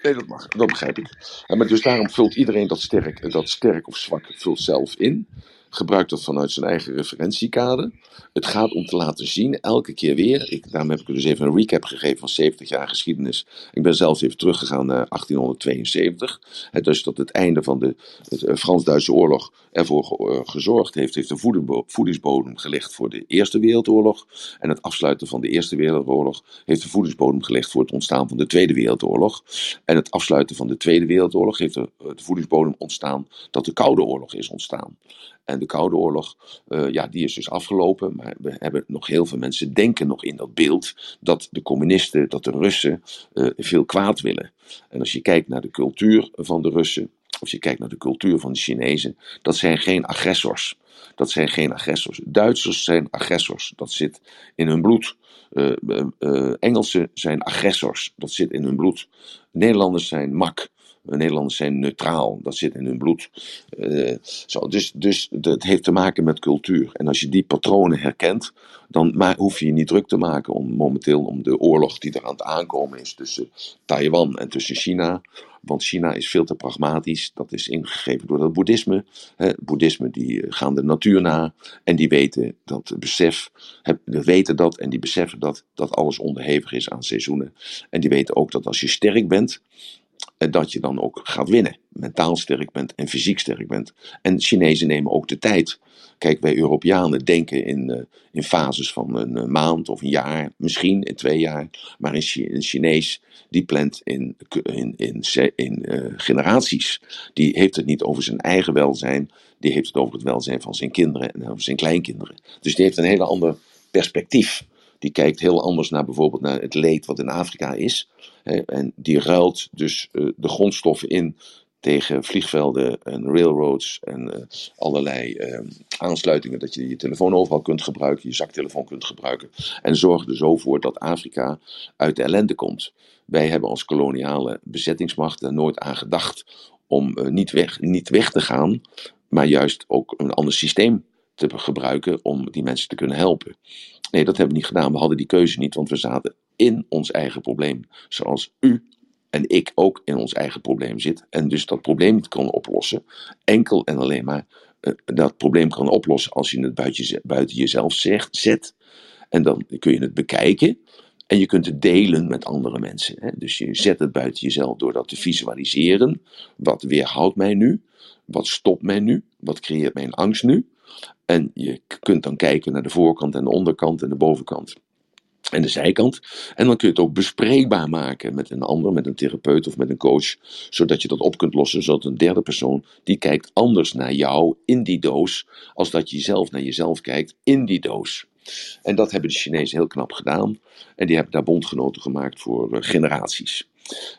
Nee, dat mag. Dat begrijp ik. Maar dus daarom vult iedereen dat sterk, dat sterk of zwak vult zelf in gebruikt dat vanuit zijn eigen referentiekader. Het gaat om te laten zien, elke keer weer. Ik, daarom heb ik dus even een recap gegeven van 70 jaar geschiedenis. Ik ben zelfs even teruggegaan naar 1872. Het, dus dat het einde van de eh, Frans-Duitse oorlog ervoor eh, gezorgd heeft, heeft de voedingsbodem gelegd voor de Eerste Wereldoorlog. En het afsluiten van de Eerste Wereldoorlog heeft de voedingsbodem gelegd voor het ontstaan van de Tweede Wereldoorlog. En het afsluiten van de Tweede Wereldoorlog heeft de, de voedingsbodem ontstaan dat de Koude Oorlog is ontstaan. En de Koude Oorlog, uh, ja, die is dus afgelopen. Maar we hebben nog heel veel mensen denken nog in dat beeld dat de communisten, dat de Russen uh, veel kwaad willen. En als je kijkt naar de cultuur van de Russen, of je kijkt naar de cultuur van de Chinezen, dat zijn geen agressors. Dat zijn geen agressors. Duitsers zijn agressors. Dat zit in hun bloed. Uh, Engelsen zijn agressors. Dat zit in hun bloed. Nederlanders zijn mak. Nederlanders zijn neutraal, dat zit in hun bloed. Uh, zo, dus dus dat heeft te maken met cultuur. En als je die patronen herkent, dan maar, hoef je je niet druk te maken om momenteel om de oorlog die er aan het aankomen is tussen Taiwan en tussen China. Want China is veel te pragmatisch. Dat is ingegeven door het boeddhisme. Hè, boeddhisme die eh, gaan de natuur na. En die weten dat besef. Die weten dat en die beseffen dat, dat alles onderhevig is aan seizoenen. En die weten ook dat als je sterk bent, eh, dat je dan ook gaat winnen. Mentaal sterk bent en fysiek sterk bent. En Chinezen nemen ook de tijd. Kijk, wij Europeanen denken in, uh, in fases van een uh, maand of een jaar, misschien in twee jaar. Maar een, een Chinees, die plant in, in, in, in generaties. Die heeft het niet over zijn eigen welzijn, die heeft het over het welzijn van zijn kinderen en over zijn kleinkinderen. Dus die heeft een hele ander perspectief. Die kijkt heel anders naar bijvoorbeeld naar het leed wat in Afrika is. En die ruilt dus uh, de grondstoffen in tegen vliegvelden en railroads en uh, allerlei uh, aansluitingen dat je je telefoon overal kunt gebruiken, je zaktelefoon kunt gebruiken. En zorgt er zo voor dat Afrika uit de ellende komt. Wij hebben als koloniale bezettingsmacht er nooit aan gedacht om uh, niet, weg, niet weg te gaan, maar juist ook een ander systeem te gebruiken om die mensen te kunnen helpen. Nee, dat hebben we niet gedaan. We hadden die keuze niet, want we zaten in ons eigen probleem. Zoals u en ik ook in ons eigen probleem zit. En dus dat probleem niet kan oplossen. Enkel en alleen maar uh, dat probleem kan oplossen als je het buiten, buiten jezelf zegt, zet. En dan kun je het bekijken. En je kunt het delen met andere mensen. Hè? Dus je zet het buiten jezelf door dat te visualiseren. Wat weerhoudt mij nu? Wat stopt mij nu? Wat creëert mijn angst nu? En je kunt dan kijken naar de voorkant en de onderkant en de bovenkant en de zijkant. En dan kun je het ook bespreekbaar maken met een ander, met een therapeut of met een coach, zodat je dat op kunt lossen, zodat een derde persoon die kijkt anders naar jou in die doos, als dat je zelf naar jezelf kijkt in die doos. En dat hebben de Chinezen heel knap gedaan. En die hebben daar bondgenoten gemaakt voor uh, generaties.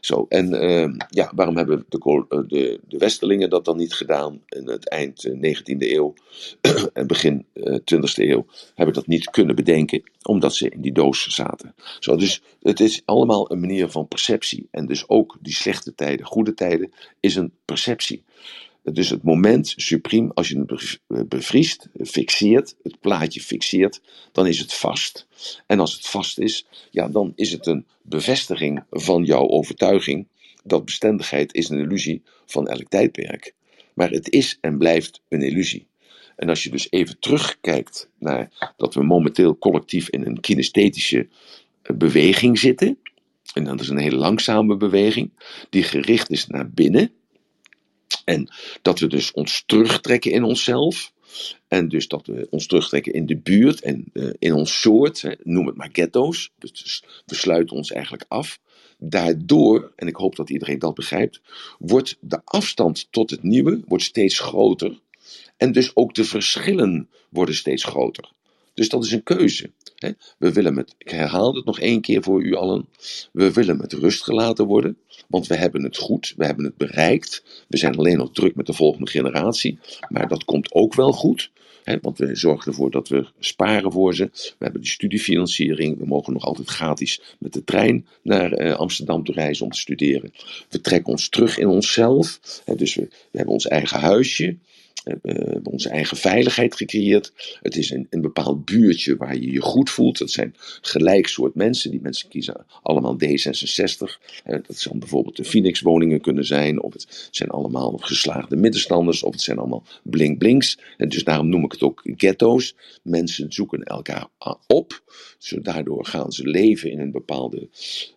Zo, en uh, ja, waarom hebben de, eh, de, de Westerlingen dat dan niet gedaan in het eind 19e eh, eeuw en begin uh, 20e eeuw? Hebben dat niet kunnen bedenken, omdat ze in die doos zaten. Zo, dus het is allemaal een manier van perceptie. En dus ook die slechte tijden, goede tijden, is een perceptie. Dus het moment supreme, als je het bevriest, fixeert, het plaatje fixeert, dan is het vast. En als het vast is, ja, dan is het een bevestiging van jouw overtuiging dat bestendigheid is een illusie van elk tijdperk. Maar het is en blijft een illusie. En als je dus even terugkijkt naar dat we momenteel collectief in een kinesthetische beweging zitten, en dat is een hele langzame beweging, die gericht is naar binnen, en dat we dus ons terugtrekken in onszelf. En dus dat we ons terugtrekken in de buurt en uh, in ons soort, noem het maar ghetto's. Dus we sluiten ons eigenlijk af. Daardoor, en ik hoop dat iedereen dat begrijpt, wordt de afstand tot het nieuwe wordt steeds groter. En dus ook de verschillen worden steeds groter. Dus dat is een keuze. We willen met, ik herhaal het nog één keer voor u allen, we willen met rust gelaten worden, want we hebben het goed, we hebben het bereikt. We zijn alleen nog druk met de volgende generatie, maar dat komt ook wel goed. want we zorgen ervoor dat we sparen voor ze. We hebben die studiefinanciering. We mogen nog altijd gratis met de trein naar uh, Amsterdam te reizen om te studeren. We trekken ons terug in onszelf. dus we hebben ons eigen huisje. Hebben onze eigen veiligheid gecreëerd. Het is een, een bepaald buurtje waar je je goed voelt. Dat zijn gelijk soort mensen. Die mensen kiezen allemaal D66. Dat zijn bijvoorbeeld de Phoenix-woningen kunnen zijn. Of het zijn allemaal geslaagde middenstanders. Of het zijn allemaal blink-blinks. En dus daarom noem ik het ook ghetto's. Mensen zoeken elkaar op. Zo daardoor gaan ze leven in een bepaalde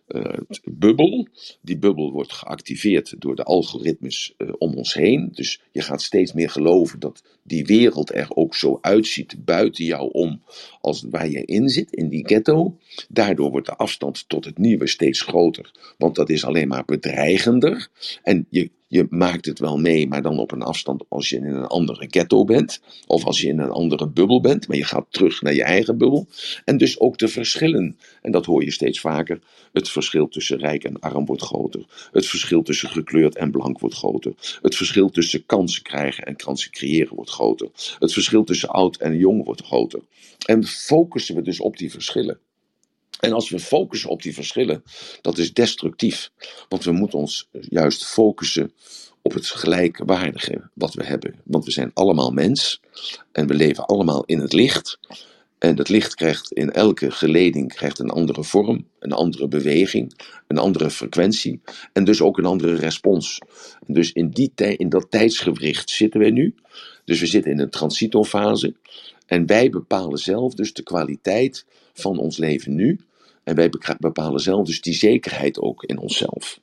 uh, bubbel. Die bubbel wordt geactiveerd door de algoritmes uh, om ons heen. Dus je gaat steeds meer geloven dat die wereld er ook zo uitziet buiten jou om als waar je in zit, in die ghetto. Daardoor wordt de afstand tot het nieuwe steeds groter, want dat is alleen maar bedreigender. En je, je maakt het wel mee, maar dan op een afstand als je in een andere ghetto bent, of als je in een andere bubbel bent, maar je gaat terug naar je eigen bubbel. En dus ook de verschillen, en dat hoor je steeds vaker, het verschil tussen rijk en arm wordt groter. Het verschil tussen gekleurd en blank wordt groter. Het verschil tussen kansen krijgen en kansen creëren wordt groter. Het verschil tussen oud en jong wordt groter. En focussen we dus op die verschillen. En als we focussen op die verschillen, dat is destructief. Want we moeten ons juist focussen op het gelijkwaardige wat we hebben. Want we zijn allemaal mens en we leven allemaal in het licht. En het licht krijgt in elke geleding krijgt een andere vorm, een andere beweging, een andere frequentie en dus ook een andere respons. Dus in, die in dat tijdsgewricht zitten we nu. Dus we zitten in een transitofase. En wij bepalen zelf dus de kwaliteit van ons leven nu. En wij bepalen zelf dus die zekerheid ook in onszelf.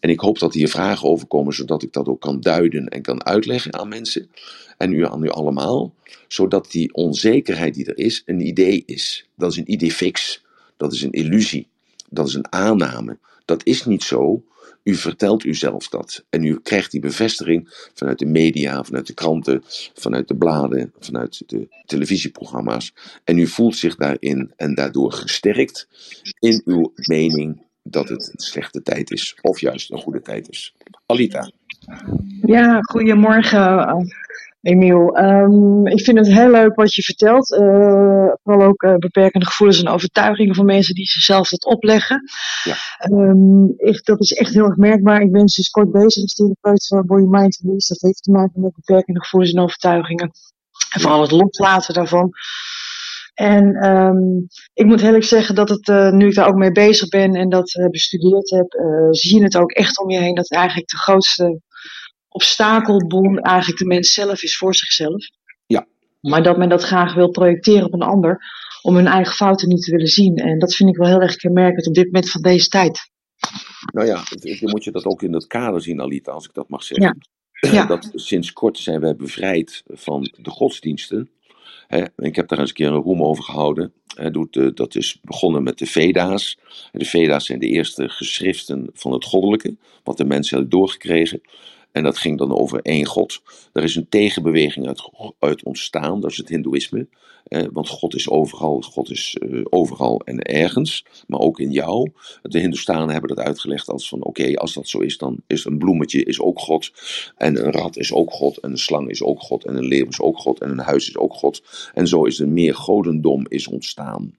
En ik hoop dat hier vragen over komen, zodat ik dat ook kan duiden en kan uitleggen aan mensen. En u aan u allemaal. Zodat die onzekerheid die er is, een idee is. Dat is een idee fix. Dat is een illusie. Dat is een aanname. Dat is niet zo. U vertelt uzelf dat. En u krijgt die bevestiging vanuit de media, vanuit de kranten, vanuit de bladen, vanuit de televisieprogramma's. En u voelt zich daarin en daardoor gesterkt in uw mening dat het een slechte tijd is, of juist een goede tijd is. Alita.
Ja, goedemorgen. Emiel, um, ik vind het heel leuk wat je vertelt. Uh, vooral ook uh, beperkende gevoelens en overtuigingen van mensen die zichzelf dat opleggen. Ja. Um, ik, dat is echt heel erg merkbaar. Ik ben sinds kort bezig als therapeut van Body Mind Release. Dat heeft te maken met beperkende gevoelens en overtuigingen. En vooral het loslaten daarvan. En um, ik moet heel erg zeggen dat het, uh, nu ik daar ook mee bezig ben en dat bestudeerd heb, zie je het ook echt om je heen dat eigenlijk de grootste obstakelbom eigenlijk de mens zelf is voor zichzelf.
Ja.
Maar dat men dat graag wil projecteren op een ander om hun eigen fouten niet te willen zien. En dat vind ik wel heel erg kenmerkend op dit moment van deze tijd.
Nou ja, dan moet je dat ook in het kader zien, Alita, als ik dat mag zeggen. Ja. ja. Dat sinds kort zijn wij bevrijd van de godsdiensten. ik heb daar eens een keer een roem over gehouden. dat is begonnen met de Veda's. De Veda's zijn de eerste geschriften van het goddelijke, wat de mensen hebben doorgekregen. En dat ging dan over één God. Er is een tegenbeweging uit, uit ontstaan, dat is het Hindoeïsme. Eh, want God is overal, God is uh, overal en ergens, maar ook in jou. De Hindoestanen hebben dat uitgelegd als van oké, als dat zo is, dan is een bloemetje is ook God. En een rat is ook God, en een slang is ook God, en een leeuw is ook God, en een huis is ook God. En zo is er meer godendom is ontstaan.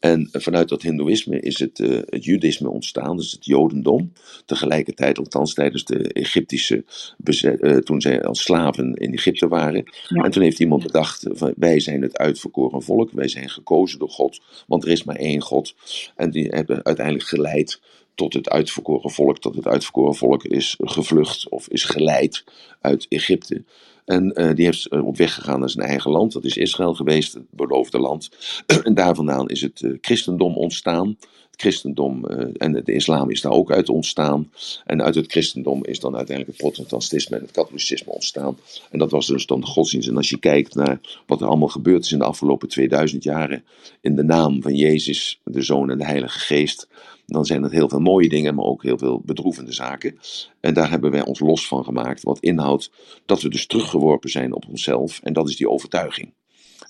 En vanuit dat Hindoeïsme is het, uh, het Judisme ontstaan, dus het Jodendom. Tegelijkertijd, althans tijdens de Egyptische bezet, uh, toen zij als slaven in Egypte waren. En toen heeft iemand bedacht: van, wij zijn het uitverkoren volk, wij zijn gekozen door God, want er is maar één God. En die hebben uiteindelijk geleid tot het uitverkoren volk, dat het uitverkoren volk is gevlucht of is geleid uit Egypte. En uh, die heeft op weg gegaan naar zijn eigen land. Dat is Israël geweest, het beloofde land. en daar vandaan is het uh, christendom ontstaan. Het christendom en de islam is daar ook uit ontstaan. En uit het christendom is dan uiteindelijk het protestantisme en het katholicisme ontstaan. En dat was dus dan de godsdienst. En als je kijkt naar wat er allemaal gebeurd is in de afgelopen 2000 jaren. In de naam van Jezus, de Zoon en de Heilige Geest dan zijn het heel veel mooie dingen, maar ook heel veel bedroevende zaken. En daar hebben wij ons los van gemaakt, wat inhoudt dat we dus teruggeworpen zijn op onszelf. En dat is die overtuiging.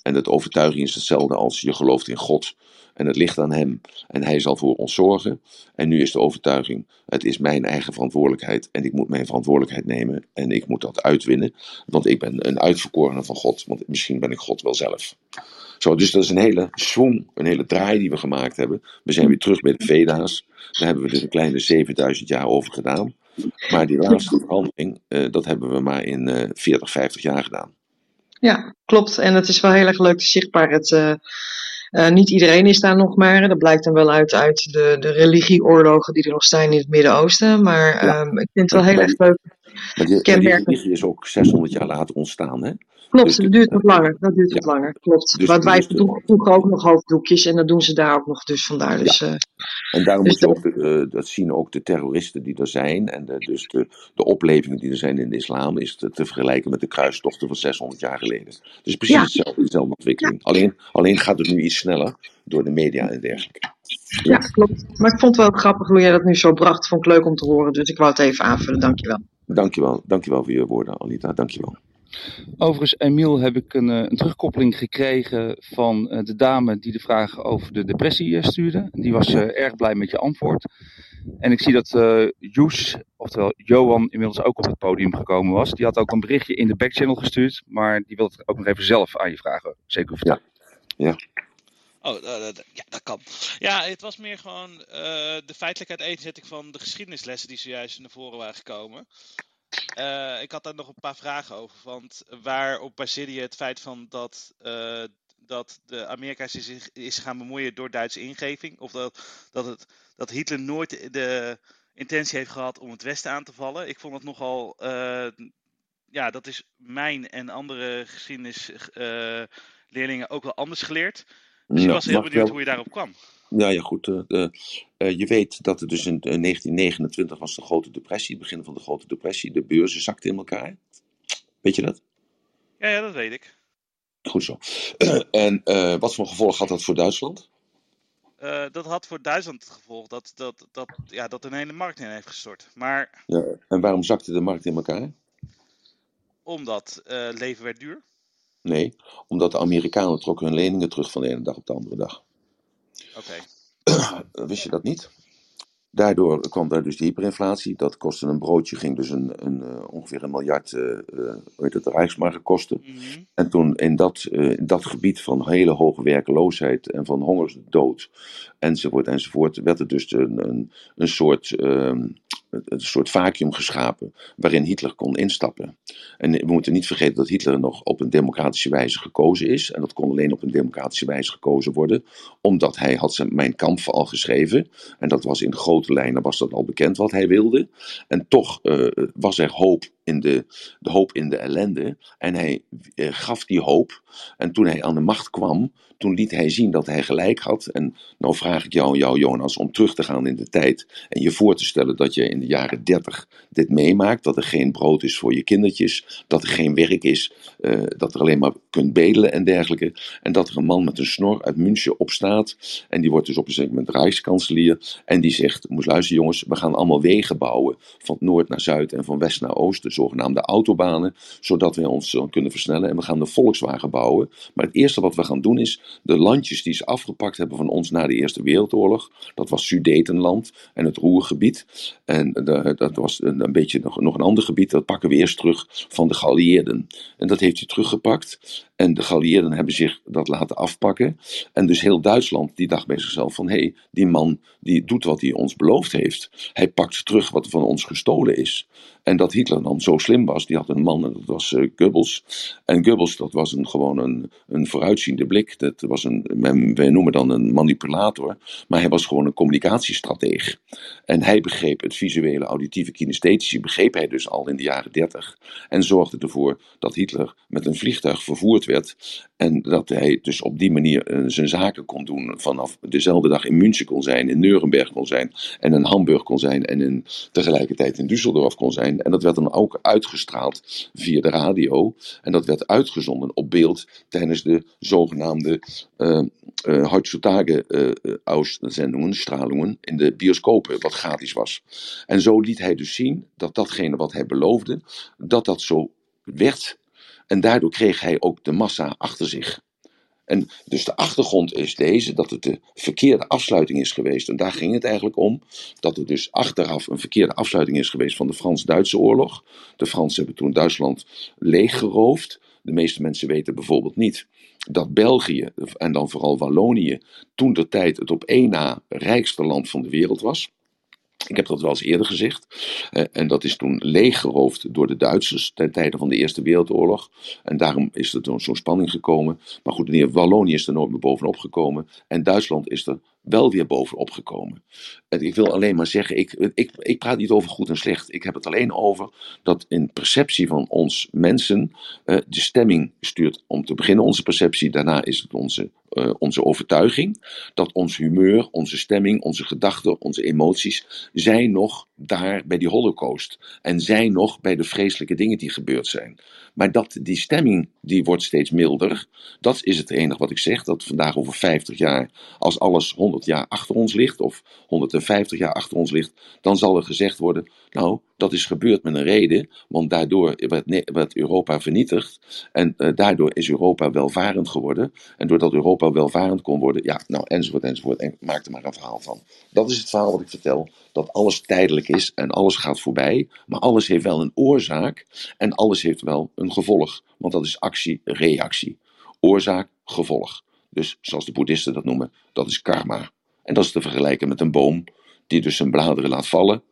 En dat overtuiging is hetzelfde als je gelooft in God en het ligt aan Hem en Hij zal voor ons zorgen. En nu is de overtuiging, het is mijn eigen verantwoordelijkheid en ik moet mijn verantwoordelijkheid nemen en ik moet dat uitwinnen, want ik ben een uitverkorene van God, want misschien ben ik God wel zelf. Zo, dus dat is een hele swing, een hele draai die we gemaakt hebben. We zijn weer terug bij de Veda's. Daar hebben we er een kleine 7000 jaar over gedaan. Maar die laatste verandering, uh, dat hebben we maar in uh, 40, 50 jaar gedaan.
Ja, klopt. En het is wel heel erg leuk zichtbaar. Het, uh, uh, niet iedereen is daar nog maar. Dat blijkt dan wel uit, uit de, de religieoorlogen die er nog zijn in het Midden-Oosten. Maar ja. um, ik vind het wel heel erg leuk.
Die religie is ook 600 jaar later ontstaan, hè?
Klopt, dus, dat duurt wat langer. Dat duurt ja. langer, klopt. Dus, Want wij dus doen vroeger ook nog hoofddoekjes en dat doen ze daar ook nog dus vandaar. Dus, ja. uh,
en daarom dus moet je ook, de, uh, dat zien ook de terroristen die er zijn en de, dus de, de oplevingen die er zijn in de islam is te, te vergelijken met de kruistochten van 600 jaar geleden. Dus precies ja. hetzelfde, dezelfde ontwikkeling. Alleen, alleen gaat het nu iets sneller door de media en dergelijke.
Ja, klopt. Maar ik vond het wel grappig hoe jij dat nu zo bracht. Vond ik leuk om te horen, dus ik wou het even aanvullen. Dankjewel.
Dankjewel, dankjewel voor je woorden, Anita. Dankjewel.
Overigens, Emiel, heb ik een, een terugkoppeling gekregen van uh, de dame die de vraag over de depressie uh, stuurde. Die was uh, erg blij met je antwoord. En ik zie dat Joes, oftewel Johan, inmiddels ook op het podium gekomen was. Die had ook een berichtje in de backchannel gestuurd, maar die wil het ook nog even zelf aan je vragen. Zeker vertellen.
Ja. ja.
Oh, ja, dat kan. Ja, het was meer gewoon uh, de feitelijkheid uiteenzetting van de geschiedenislessen die zojuist naar voren waren gekomen. Ik had daar nog een paar vragen over. Want waarop baseerde je het feit van dat, dat de Amerika zich is gaan bemoeien door Duitse ingeving? Of dat, dat, het, dat Hitler nooit de intentie heeft gehad om het Westen aan te vallen? Ik vond het nogal. ja, dat is mijn en andere geschiedenisleerlingen ook wel anders geleerd. Dus ik was heel benieuwd hoe je daarop kwam.
Ja, ja goed. Uh, uh, je weet dat er dus in 1929 was de grote depressie, het begin van de grote depressie. De beurzen zakten in elkaar. Weet je dat?
Ja, ja dat weet ik.
Goed zo. en wat voor gevolg had dat voor Duitsland?
dat had voor Duitsland het gevolg dat, dat, dat, ja, dat een hele markt in heeft gestort. Maar...
Ja, en waarom zakte de markt in elkaar?
Omdat leven werd duur.
Nee, omdat de Amerikanen trokken hun leningen terug van de ene dag op de andere dag.
Oké.
Wist je dat niet? Daardoor kwam daar dus de hyperinflatie. Dat kostte een broodje, ging dus een, een, uh, ongeveer een miljard uh, uh, het, Rijksmarken kosten. Mm -hmm. En toen in dat, in dat gebied van hele hoge werkeloosheid en van hongersdood enzovoort enzovoort, werd er dus een, een, een soort ehm, een soort vacuüm geschapen waarin Hitler kon instappen. En we moeten niet vergeten dat Hitler nog op een democratische wijze gekozen is. En dat kon alleen op een democratische wijze gekozen worden, omdat hij had zijn Mijn Kamp al geschreven. En dat was in grote lijnen was dat al bekend wat hij wilde. En toch uh, was er hoop in de, de hoop in de ellende. En hij uh, gaf die hoop. En toen hij aan de macht kwam, toen liet hij zien dat hij gelijk had. En nou vraag ik jou, jou Jonas, om terug te gaan in de tijd en je voor te stellen dat je in de jaren 30 dit meemaakt. Dat er geen brood is voor je kindertjes, dat er geen werk is, uh, dat er alleen maar kunt bedelen en dergelijke. En dat er een man met een snor uit München opstaat. En die wordt dus op een zeker moment Rijkskanselier. En die zegt, moet luisteren jongens, we gaan allemaal wegen bouwen. Van noord naar zuid en van west naar oost. De zogenaamde autobanen. Zodat we ons kunnen versnellen. En we gaan de Volkswagen bouwen. Maar het eerste wat we gaan doen is de landjes die ze afgepakt hebben van ons na de Eerste Wereldoorlog. Dat was Sudetenland en het Roergebied. En de, dat was een, een beetje nog, nog, een ander gebied. Dat pakken we eerst terug van de geallieerden. En dat heeft hij teruggepakt. En de geallieerden hebben zich dat laten afpakken. En dus heel Duitsland die dacht bij zichzelf van... hé, hey, die man die doet wat hij ons beloofd heeft. Hij pakt terug wat van ons gestolen is. En dat Hitler dan zo slim was, die had een man, en dat was uh, Goebbels. En Goebbels, dat was een, gewoon een, een vooruitziende blik. Dat was een, wij noemen dan een manipulator. Maar hij was gewoon een communicatiestrateeg. En hij begreep het visuele, auditieve, kinesthetische, begreep hij dus al in de jaren dertig. En zorgde ervoor dat Hitler met een vliegtuig vervoerd werd. En dat hij dus op die manier uh, zijn zaken kon doen. Vanaf dezelfde dag in München kon zijn, in Nuremberg kon zijn. En in Hamburg kon zijn. En in, tegelijkertijd in Düsseldorf kon zijn. En dat werd dan ook uitgestraald via de radio. En dat werd uitgezonden op beeld tijdens de zogenaamde uh, heutzutage uh, uitzendingen, stralingen in de bioscopen, wat gratis was. En zo liet hij dus zien dat datgene wat hij beloofde, dat dat zo werd. En daardoor kreeg hij ook de massa achter zich. En dus de achtergrond is deze, dat het de verkeerde afsluiting is geweest. En daar ging het eigenlijk om. Dat er dus achteraf een verkeerde afsluiting is geweest van de Frans-Duitse oorlog. De Fransen hebben toen Duitsland leeggeroofd. De meeste mensen weten bijvoorbeeld niet dat België, en dan vooral Wallonië, toen de tijd het op één na rijkste land van de wereld was. Ik heb dat wel eens eerder gezegd. Uh, en dat is toen leeggeroofd door de Duitsers ten tijde van de Eerste Wereldoorlog. En daarom is er toen zo'n spanning gekomen. Maar goed, Wallonië is er nooit meer bovenop gekomen. En Duitsland is er wel weer bovenop gekomen. En ik wil alleen maar zeggen, ik, ik, ik praat niet over goed en slecht. Ik heb het alleen over dat in perceptie van ons mensen uh, de stemming stuurt om te beginnen onze perceptie. Daarna is het onze, uh, onze overtuiging. Dat ons humeur, onze stemming, onze gedachten, onze emoties zijn nog daar bij die holocaust. En zijn nog bij de vreselijke dingen die gebeurd zijn. Maar dat die stemming, die wordt steeds milder. Dat is het enige wat ik zeg. Dat vandaag over 50 jaar, als alles 100 jaar achter ons ligt, of 150 jaar achter ons ligt, dan zal er gezegd worden: Nou, dat is gebeurd met een reden, want daardoor werd, Europa vernietigd. En uh, daardoor is Europa welvarend geworden. En doordat Europa welvarend kon worden, ja, nou, enzovoort, enzovoort. En maak er maar een verhaal van. Dat is het verhaal wat ik vertel: dat alles tijdelijk is en alles gaat voorbij. Maar alles heeft wel een oorzaak en alles heeft wel een gevolg. Want dat is actie-reactie. Oorzaak, gevolg. Dus zoals de boeddhisten dat noemen, dat is karma. En dat is te vergelijken met een boom die dus zijn bladeren laat vallen.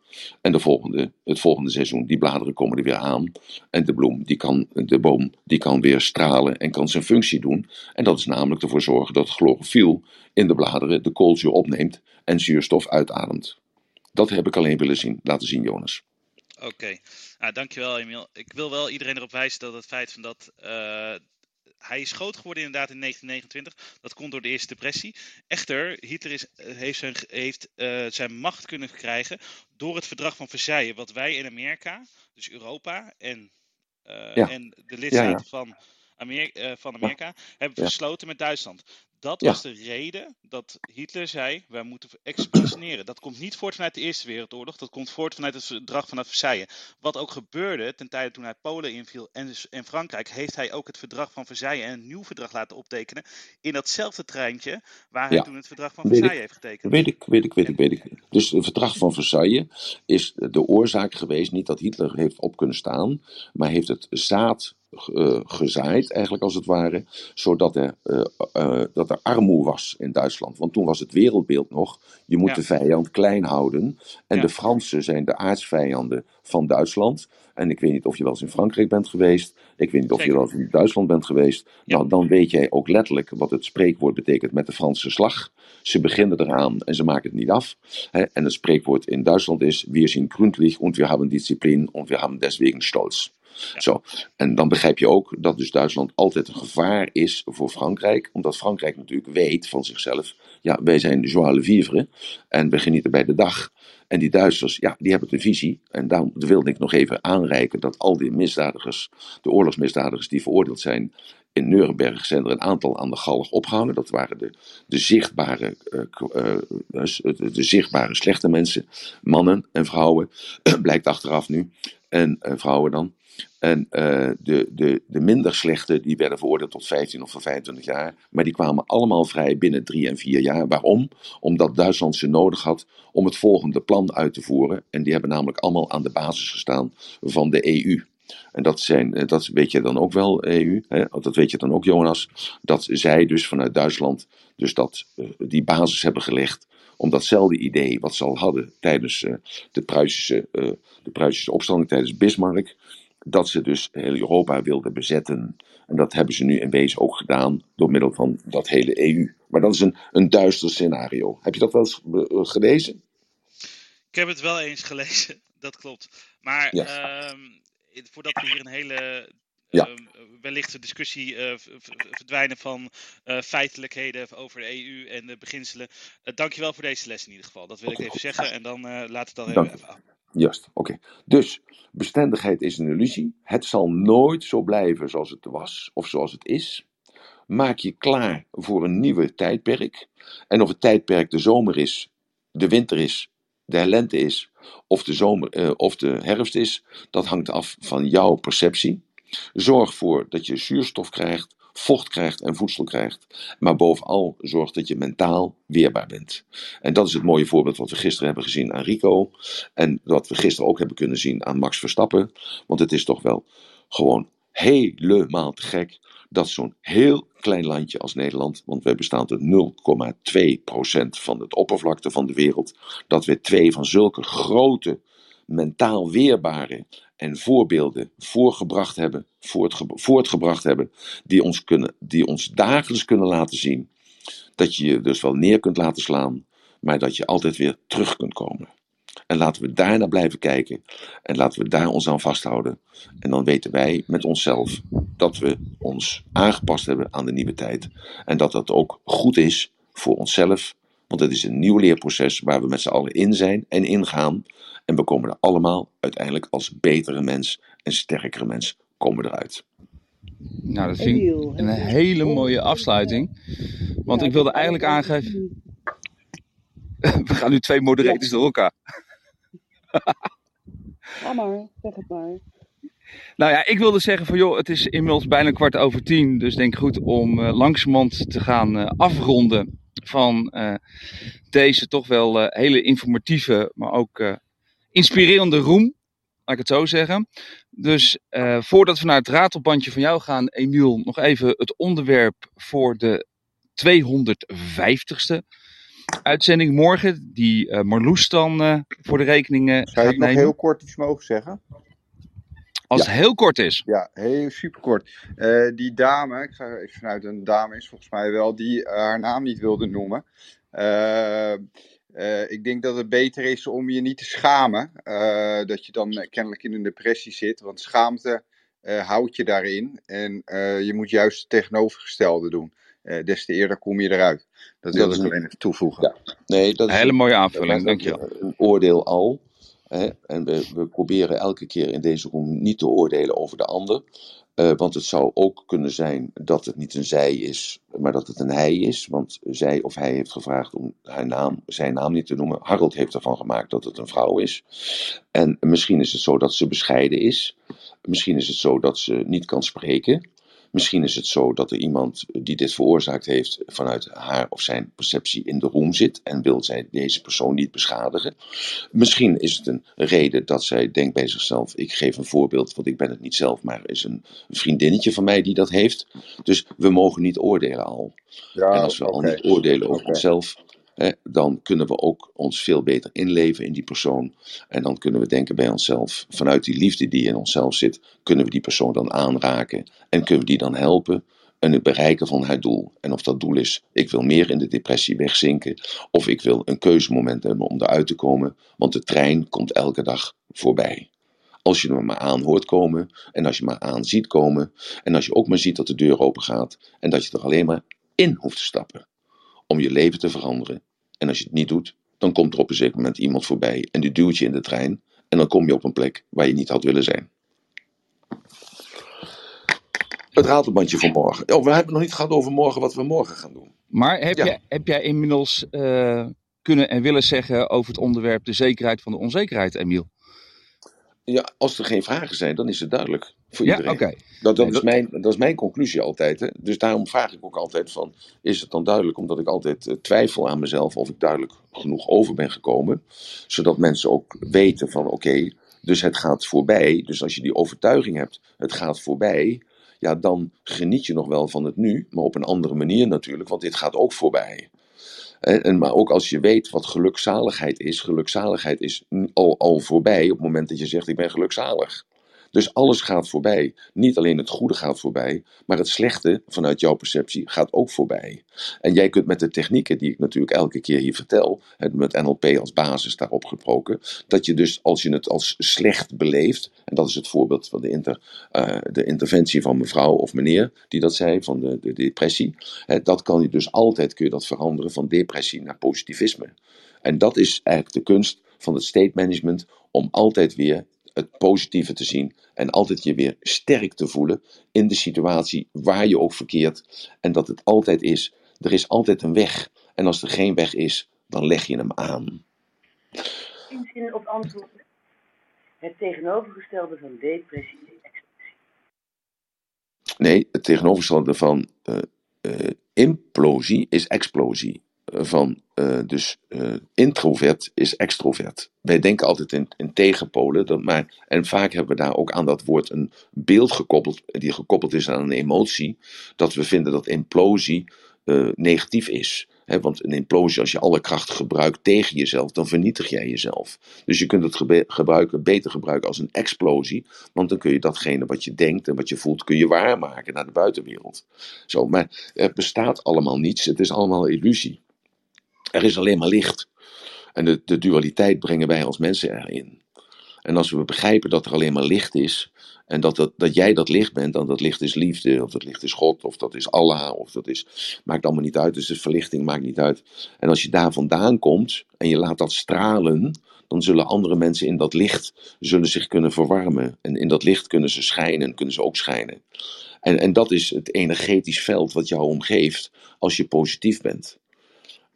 En de volgende, het volgende seizoen, die bladeren komen er weer aan. En de bloem, die kan, de boom, die kan weer stralen en kan zijn functie doen. En dat is namelijk ervoor zorgen dat chlorofiel in de bladeren de koolzuur opneemt en zuurstof uitademt. Dat heb ik alleen willen zien, laten zien, Jonas.
Oké, nou, dankjewel Emiel. Ik wil wel iedereen erop wijzen dat het feit van dat uh, hij is groot geworden inderdaad in 1929. Dat komt door de Eerste Depressie. Echter, Hitler is, heeft, zijn, heeft uh, zijn macht kunnen krijgen door het verdrag van Versailles. Wat wij in Amerika, dus Europa en, uh, ja. en de lidstaten ja, ja. van, Amerika, van Amerika, hebben gesloten met Duitsland. Dat was de reden dat Hitler zei: wij moeten expansioneren. Dat komt niet voort vanuit de Eerste Wereldoorlog, dat komt voort vanuit het verdrag van Versailles. Wat ook gebeurde ten tijde toen hij Polen inviel en, dus, en Frankrijk, heeft hij ook het verdrag van Versailles en een nieuw verdrag laten optekenen. In datzelfde treintje waar hij ja. toen het verdrag van Versailles
ik,
heeft getekend.
Weet ik, weet ik, weet ik, weet ik. Dus het verdrag van Versailles is de oorzaak geweest, niet dat Hitler heeft op kunnen staan, maar heeft het zaad uh, gezaaid, eigenlijk als het ware, zodat er, uh, uh, dat er armoede was in Duitsland. Want toen was het wereldbeeld nog, je moet ja. de vijand klein houden. En ja. de Fransen zijn de aardsvijanden van Duitsland. En ik weet niet of je wel eens in Frankrijk bent geweest. Ik weet niet of je wel eens in Duitsland bent geweest. Ja. Nou, dan weet jij ook letterlijk wat het spreekwoord betekent met de Franse slag. Ze beginnen eraan en ze maken het niet af. Hè? En het spreekwoord in Duitsland is: Wir sind gründlich und wir haben Disziplin und wir haben deswegen Stolz. Zo. En dan begrijp je ook dat dus Duitsland altijd een gevaar is voor Frankrijk, omdat Frankrijk natuurlijk weet van zichzelf, ja, wij zijn de joie le vivre en we genieten bij de dag. En die Duitsers, ja, die hebben de visie. En daarom wilde ik nog even aanreiken dat al die misdadigers, de oorlogsmisdadigers die veroordeeld zijn in Nuremberg, zijn er een aantal aan de galg opgehangen. Dat waren de, de, zichtbare, uh, uh, de, de zichtbare slechte mensen, mannen en vrouwen, blijkt achteraf nu. En vrouwen dan. En uh, de, de, de minder slechte, die werden veroordeeld tot 15 of 25 jaar. Maar die kwamen allemaal vrij binnen drie en vier jaar. Waarom? Omdat Duitsland ze nodig had om het volgende plan uit te voeren. En die hebben namelijk allemaal aan de basis gestaan van de EU. En dat, zijn, dat weet je dan ook wel, EU, hè? dat weet je dan ook, Jonas. Dat zij dus vanuit Duitsland dus dat, uh, die basis hebben gelegd om datzelfde idee wat ze al hadden tijdens de, Pruisische, de Pruisische opstanding, tijdens Bismarck, dat ze dus heel Europa wilden bezetten. En dat hebben ze nu in wezen ook gedaan door middel van dat hele EU. Maar dat is een, een duister scenario. Heb je dat wel eens gelezen?
Ik heb het wel eens gelezen, dat klopt. Maar um, voordat we hier een hele ja. uh, wellicht de discussie uh, verdwijnen van uh, feitelijkheden over de EU en de beginselen. Uh, dankjewel voor deze les in ieder geval. Dat wil ik even zeggen en dan laat het dan even af.
Juist, oké. Dus bestendigheid is een illusie. Het zal nooit zo blijven zoals het was of zoals het is. Maak je klaar voor een nieuwe tijdperk. En of het tijdperk de zomer is, de winter is, de lente is of de, zomer, uh, of de herfst is, dat hangt af van jouw perceptie. Zorg ervoor dat je zuurstof krijgt, vocht krijgt en voedsel krijgt. Maar bovenal zorg dat je mentaal weerbaar bent. En dat is het mooie voorbeeld wat we gisteren hebben gezien aan Rico. En wat we gisteren ook hebben kunnen zien aan Max Verstappen. Want het is toch wel gewoon helemaal te gek dat zo'n heel klein landje als Nederland, want wij bestaan uit 0,2% van het oppervlakte van de wereld, dat we twee van zulke grote, mentaal weerbare en voorbeelden voorgebracht hebben, voortge voortgebracht hebben, die ons, kunnen, die ons dagelijks kunnen laten zien dat je je dus wel neer kunt laten slaan, maar dat je altijd weer terug kunt komen. En laten we daarna blijven kijken en laten we daar ons aan vasthouden. En dan weten wij met onszelf dat we ons aangepast hebben aan de nieuwe tijd. En dat dat ook goed is voor onszelf, want het is een nieuw leerproces waar we met z'n allen in zijn en ingaan. En we komen er allemaal uiteindelijk als betere mens en sterkere mens komen eruit.
Nou, dat vind ik een hele mooie afsluiting. Want ik wilde eigenlijk aangeven. We gaan nu twee moderators door elkaar.
Ga maar, zeg het maar.
Nou ja, ik wilde zeggen van joh, het is inmiddels bijna kwart over tien. Dus denk goed om uh, langzamerhand te gaan uh, afronden van uh, deze toch wel hele informatieve, maar ook inspirerende room. Laat ik het zo zeggen. Dus voordat we naar het ratelbandje van jou gaan, Emiel, nog even het onderwerp voor de 250ste uitzending morgen, die uh, Marloes dan uh, voor de rekening uh,
Zou
gaat
ik nog
nemen.
heel kort iets mogen zeggen?
Als
Ja.
het heel kort is.
Ja, heel superkort. Eh die dame, ik ga even vanuit een dame is volgens mij wel, die eh, haar naam niet wilde noemen. Eh, eh, ik denk dat het beter is om je niet te schamen. eh, dat je dan kennelijk in een depressie zit. Want schaamte eh, houdt je daarin. En eh, je moet juist het tegenovergestelde doen. Eh, des te eerder kom je eruit. Dat
Dat
wil
is
ik
een-
alleen even toevoegen.
Ja. Nee, dat
Een
is
hele mooie aanvulling, dankjewel.
een, een oordeel al. En we, we proberen elke keer in deze room niet te oordelen over de ander. Eh, want het zou ook kunnen zijn dat het niet een zij is, maar dat het een hij is. Want zij of hij heeft gevraagd om haar naam, zijn naam niet te noemen. Harold heeft ervan gemaakt dat het een vrouw is. En misschien is het zo dat ze bescheiden is. Misschien is het zo dat ze niet kan spreken. Misschien is het zo dat er iemand die dit veroorzaakt heeft vanuit haar of zijn perceptie in de room zit en wil zij deze persoon niet beschadigen. Misschien is het een reden dat zij denkt bij zichzelf: ik geef een voorbeeld, want ik ben het niet zelf, maar er is een vriendinnetje van mij die dat heeft. Dus we mogen niet oordelen al.
Ja,
En als we al niet oordelen over onszelf, dan kunnen we ook ons veel beter inleven in die persoon. En dan kunnen we denken bij onszelf, vanuit die liefde die in onszelf zit, kunnen we die persoon dan aanraken en kunnen we die dan helpen in het bereiken van haar doel. En of dat doel is, ik wil meer in de depressie wegzinken, of ik wil een keuzemoment hebben om eruit te komen, want de trein komt elke dag voorbij. Als je hem maar aan hoort komen, en als je maar aan ziet komen, en als je ook maar ziet dat de deur open gaat, en dat je er alleen maar in hoeft te stappen om je leven te veranderen. En als je het niet doet, dan komt er op een zeker moment iemand voorbij en die duwt je in de trein. En dan kom je op een plek waar je niet had willen zijn. Het ratelbandje voor morgen. Oh, we hebben nog niet gehad over morgen wat we morgen gaan doen.
Maar heb,
Ja.
jij, heb jij inmiddels eh, kunnen en willen zeggen over het onderwerp de zekerheid van de onzekerheid, Emiel?
Ja, als er geen vragen zijn, dan is het duidelijk voor
Ja,
iedereen. Dat, dat, is mijn, dat is mijn conclusie altijd. Hè? Dus daarom vraag ik ook altijd van, is het dan duidelijk? Omdat ik altijd eh, twijfel aan mezelf of ik duidelijk genoeg over ben gekomen. Zodat mensen ook weten van, oké, dus het gaat voorbij. Dus als je die overtuiging hebt, het gaat voorbij. Ja, dan geniet je nog wel van het nu, maar op een andere manier natuurlijk, want dit gaat ook voorbij. En, maar ook als je weet wat gelukzaligheid is, gelukzaligheid is al, al voorbij op het moment dat je zegt ik ben gelukzalig. Dus alles gaat voorbij. Niet alleen het goede gaat voorbij, maar het slechte vanuit jouw perceptie gaat ook voorbij. En jij kunt met de technieken die ik natuurlijk elke keer hier vertel, met NLP als basis daarop gesproken, dat je dus als je het als slecht beleeft, en dat is het voorbeeld van de, inter, eh, de interventie van mevrouw of meneer die dat zei, van de, de depressie, hè, dat kan je dus altijd kun je dat veranderen van depressie naar positivisme. En dat is eigenlijk de kunst van het state management om altijd weer het positieve te zien en altijd je weer sterk te voelen in de situatie waar je ook verkeert. En dat het altijd is, er is altijd een weg. En als er geen weg is, dan leg je hem aan.
In zin op antwoord. Het tegenovergestelde van depressie is expressie.
Nee, het tegenovergestelde van eh, eh, implosie is explosie. Van, eh, dus eh, introvert is extrovert. Wij denken altijd in, tegenpolen. Dat maar, en vaak hebben we daar ook aan dat woord een beeld gekoppeld, die gekoppeld is aan een emotie. Dat we vinden dat implosie eh, negatief is. Want een implosie, als je alle kracht gebruikt tegen jezelf, dan vernietig jij jezelf. Dus je kunt het gebruiken, beter gebruiken als een explosie. Want dan kun je datgene wat je denkt en wat je voelt, kun je waarmaken naar de buitenwereld. Zo, maar er bestaat allemaal niets. Het is allemaal illusie. Er is alleen maar licht. En de, de dualiteit brengen wij als mensen erin. En als we begrijpen dat er alleen maar licht is. En dat, dat, dat jij dat licht bent, dan dat licht is liefde, of dat licht is God, of dat is Allah, of dat is. Maakt allemaal niet uit. Dus de verlichting maakt niet uit. En als je daar vandaan komt en je laat dat stralen, dan zullen andere mensen in dat licht zullen zich kunnen verwarmen. En in dat licht kunnen ze schijnen, kunnen ze ook schijnen. En, en dat is het energetisch veld wat jou omgeeft als je positief bent.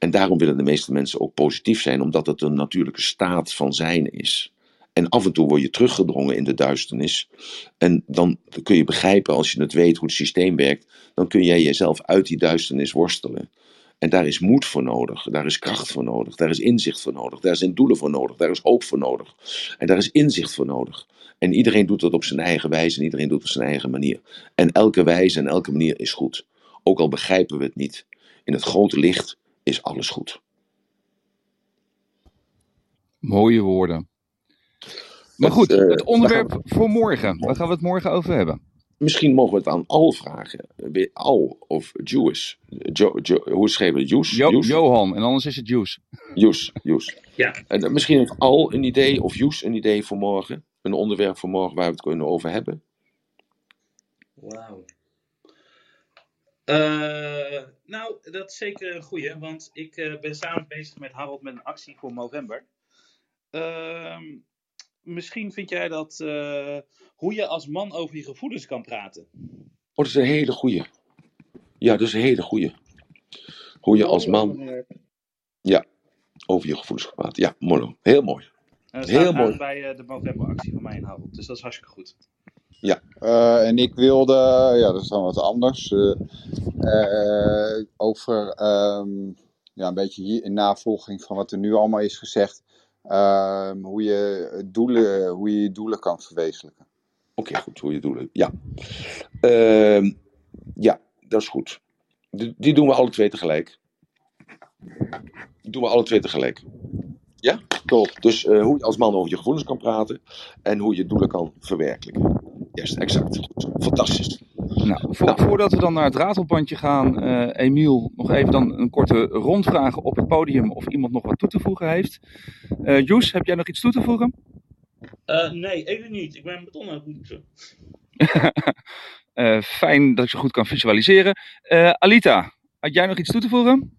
En daarom willen de meeste mensen ook positief zijn, omdat het een natuurlijke staat van zijn is. En af en toe word je teruggedrongen in de duisternis. En dan kun je begrijpen, als je het weet hoe het systeem werkt, dan kun jij jezelf uit die duisternis worstelen. En daar is moed voor nodig, daar is kracht voor nodig, daar is inzicht voor nodig, daar zijn doelen voor nodig, daar is hoop voor nodig. En daar is inzicht voor nodig. En iedereen doet dat op zijn eigen wijze en iedereen doet het op zijn eigen manier. En elke wijze en elke manier is goed. Ook al begrijpen we het niet. in het grote licht is alles goed.
Mooie woorden. Maar goed, het, het onderwerp voor morgen. Waar gaan we het morgen over hebben?
Misschien mogen we het aan Al vragen. Al of Jewish. Jo, jo, hoe schrijven we Joes?
Jo, Johan, en anders is het Joes.
Joes, Joes. Ja. En misschien heeft Al een idee, of Joes een idee voor morgen. Een onderwerp voor morgen waar we het kunnen over hebben.
Wauw. Uh, nou, dat is zeker een goeie, want ik uh, ben samen bezig met Harold met een actie voor november. Uh, misschien vind jij dat uh, hoe je als man over je gevoelens kan praten.
Oh, dat is een hele goeie. Ja, dat is een hele goeie. Hoe je als man. Ja, over je gevoelens kan praten. Ja, mooi. Heel mooi.
En dat Heel mooi. bij uh, de novemberactie van mij in Harold, dus dat is hartstikke goed.
Ja.
Uh, en ik wilde, ja, dat is dan wat anders, uh, uh, over um, ja, een beetje hier in navolging van wat er nu allemaal is gezegd, ehm, hoe, je doelen, hoe je je doelen kan verwezenlijken.
Oké, okay, goed, hoe je doelen, ja. Ehm, ja, dat is goed. Die, die, doen we alle twee tegelijk. Die doen we alle twee tegelijk. Ja? Top. Dus hoe je als man over je gevoelens kan praten en hoe je doelen kan verwerkelijken. Juist, exact. Fantastisch.
Nou, nou, voordat we dan naar het ratelbandje gaan, uh, Emiel, nog even dan een korte rondvraag op het podium of iemand nog wat toe te voegen heeft. Uh, Joes, heb jij nog iets toe te voegen?
Uh, nee, even niet. Ik ben beton aan het poetsen.
fijn dat ik zo goed kan visualiseren. Alita, had jij nog iets toe te voegen?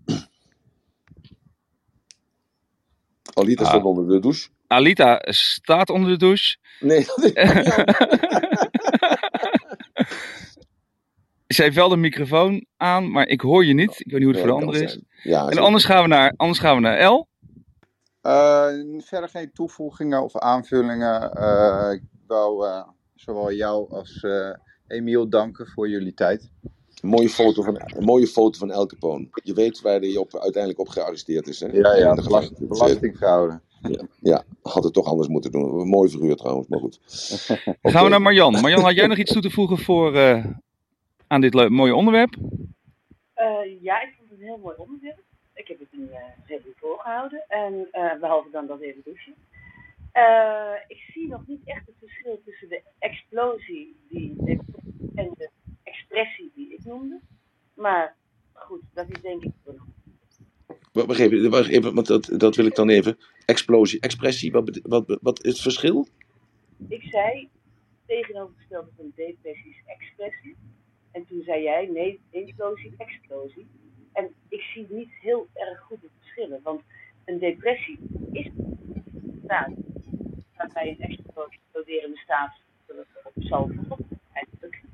Alita staat ah. onder de douche.
Alita staat onder de douche.
Nee, dat is
Ze heeft wel de microfoon aan, maar ik hoor je niet. Ik weet niet hoe het voor de anderen is. Ja, en anders gaan, we naar, anders gaan we naar L.
Uh, verder geen toevoegingen of aanvullingen. Uh, ik wou uh, zowel jou als Emiel danken voor jullie tijd.
Een mooie foto van, een mooie foto van El Capone. Je weet waar hij op, uiteindelijk op gearresteerd is. Hè?
Ja, ja, belasting, belastingfraude.
Ja, ja, had het toch anders moeten doen. Een mooi figuur trouwens, maar goed.
okay. Gaan we naar Marjan. Marjan, had jij nog iets toe te voegen voor, uh, aan dit mooie onderwerp?
Uh, ja, ik vond het een heel mooi onderwerp. Ik heb het een uh, redelijk voorgehouden. En behalve dan dat even douchen. ik zie nog niet echt het verschil tussen de explosie die, en de expressie die ik noemde. Maar goed, dat is denk ik
Wacht even, wacht even want dat, dat wil ik dan even. Explosie, expressie, wat, wat, wat is het verschil?
Ik zei tegenovergestelde van depressie is expressie. En toen zei jij nee, implosie, explosie. En ik zie niet heel erg goed het verschillen. Want een depressie is een staat waarbij een exploderende staat op zal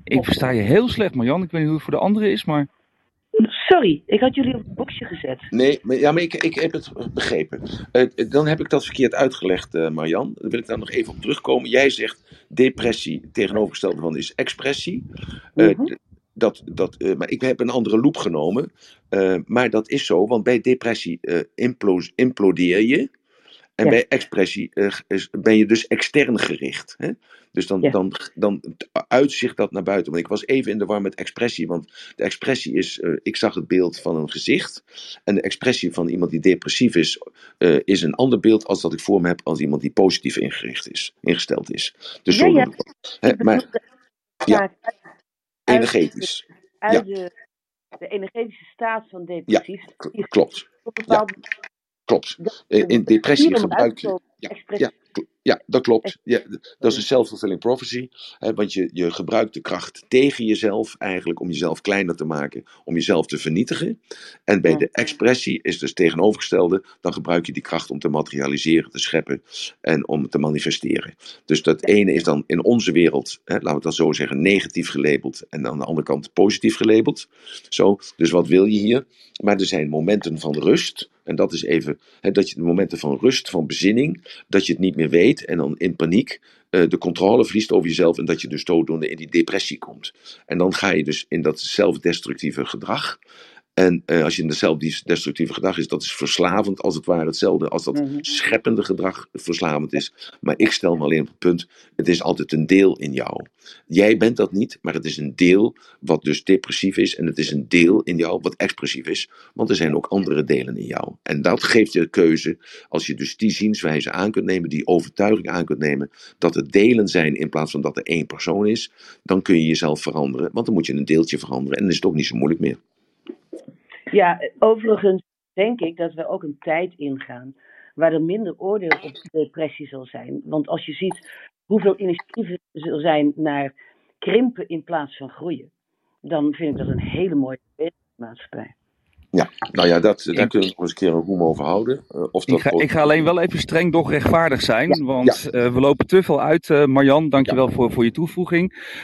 Ik versta je heel slecht, Marjan. Ik weet niet hoe het voor de anderen is, maar...
Sorry, ik had jullie op het boxje gezet.
Nee, maar, ja, maar ik, ik heb het begrepen. Uh, dan heb ik dat verkeerd uitgelegd, uh, Marjan. Dan wil ik daar nog even op terugkomen. Jij zegt depressie tegenovergestelde van is expressie. Uh, mm -hmm. dat, dat, maar ik heb een andere loop genomen. maar dat is zo, want bij depressie implodeer je. En bij expressie ben je dus extern gericht. Hè? Dus dan, dan, dan uitzicht dat naar buiten. Want ik was even in de war met expressie. Want de expressie is, uh, ik zag het beeld van een gezicht. En de expressie van iemand die depressief is, uh, is een ander beeld als dat ik voor me heb als iemand die positief ingericht is, ingesteld is. Dus ja, zo ja. Hè, maar, ja, energetisch.
Uit de, de energetische staat van depressief.
Ja, klopt. Ja. Klopt. In depressie gebruik je. Ja, ja, ja, dat klopt. Ja, dat is een self-fulfilling prophecy. Hè, want je, je gebruikt de kracht tegen jezelf eigenlijk om jezelf kleiner te maken, om jezelf te vernietigen. En bij de expressie is dus tegenovergestelde, dan gebruik je die kracht om te materialiseren, te scheppen en om te manifesteren. Dus dat ene is dan in onze wereld, hè, laten we het dan zo zeggen, negatief gelabeld en aan de andere kant positief gelabeld. Zo, dus wat wil je hier? Maar er zijn momenten van rust. En dat is even dat je de momenten van rust, van bezinning, dat je het niet meer weet en dan in paniek uh, de controle verliest over jezelf en dat je dus dooddoende in die depressie komt. En dan ga je dus in dat zelfdestructieve gedrag. En uh, als je in de zelfdestructieve gedrag is, dat is verslavend als het ware hetzelfde als dat
Mhm.
scheppende gedrag verslavend is. Maar ik stel me alleen op het punt, het is altijd een deel in jou. Jij bent dat niet, maar het is een deel wat dus depressief is en het is een deel in jou wat expressief is, want er zijn ook andere delen in jou. En dat geeft je de keuze, als je dus die zienswijze aan kunt nemen, die overtuiging aan kunt nemen, dat het delen zijn in plaats van dat er één persoon is, dan kun je jezelf veranderen, want dan moet je een deeltje veranderen en dan is het ook niet zo moeilijk meer.
Ja, overigens denk ik dat we ook een tijd ingaan waar er minder oordeel op depressie zal zijn. Want als je ziet hoeveel initiatieven er zal zijn naar krimpen in plaats van groeien, dan vind ik dat een hele mooie maatschappij.
Ja, nou ja, dat, daar kunnen we nog eens een keer een roem over houden. Uh, of dat
ik, ga, ik ga alleen wel even streng, doch rechtvaardig zijn. Ja, want ja. Uh, we lopen te veel uit. Uh, Marjan, dankjewel ja. voor, voor je toevoeging.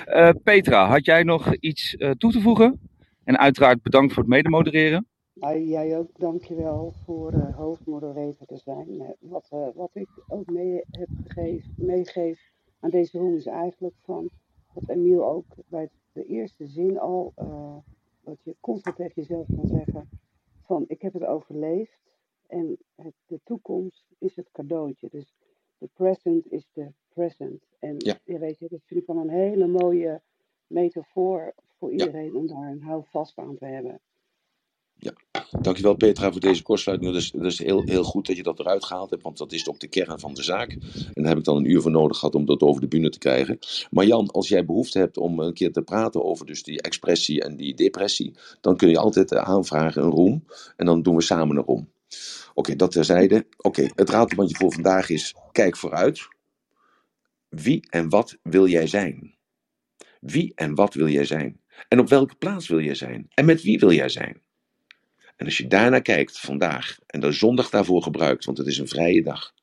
Petra, had jij nog iets toe te voegen? En uiteraard bedankt voor het medemodereren.
Nou, jij ook, dankjewel voor uh, hoofdmoderator te zijn. Uh, wat, uh, wat ik ook mee heb gegeven, meegeef aan deze room is eigenlijk van, wat Emiel ook bij de eerste zin al, dat je constant tegen jezelf kan zeggen van ik heb het overleefd en het, de toekomst is het cadeautje. Dus de present is de present. En
ja.
je weet je, dat vind ik wel een hele mooie metafoor voor iedereen om daar een houvast aan te hebben.
Ja, dankjewel Petra voor deze kortsluiting. Dat is, dat is heel, heel goed dat je dat eruit gehaald hebt, want dat is ook de kern van de zaak. En daar heb ik dan een uur voor nodig gehad om dat over de bühne te krijgen. Maar Jan, als jij behoefte hebt om een keer te praten over dus die expressie en die depressie, dan kun je altijd aanvragen een room en dan doen we samen een room. Oké, okay, dat terzijde. Oké, okay, het raadsbandje voor vandaag is kijk vooruit. Wie en wat wil jij zijn? Wie en wat wil jij zijn? En op welke plaats wil jij zijn? En met wie wil jij zijn? En als je daarnaar kijkt vandaag en de zondag daarvoor gebruikt, want het is een vrije dag.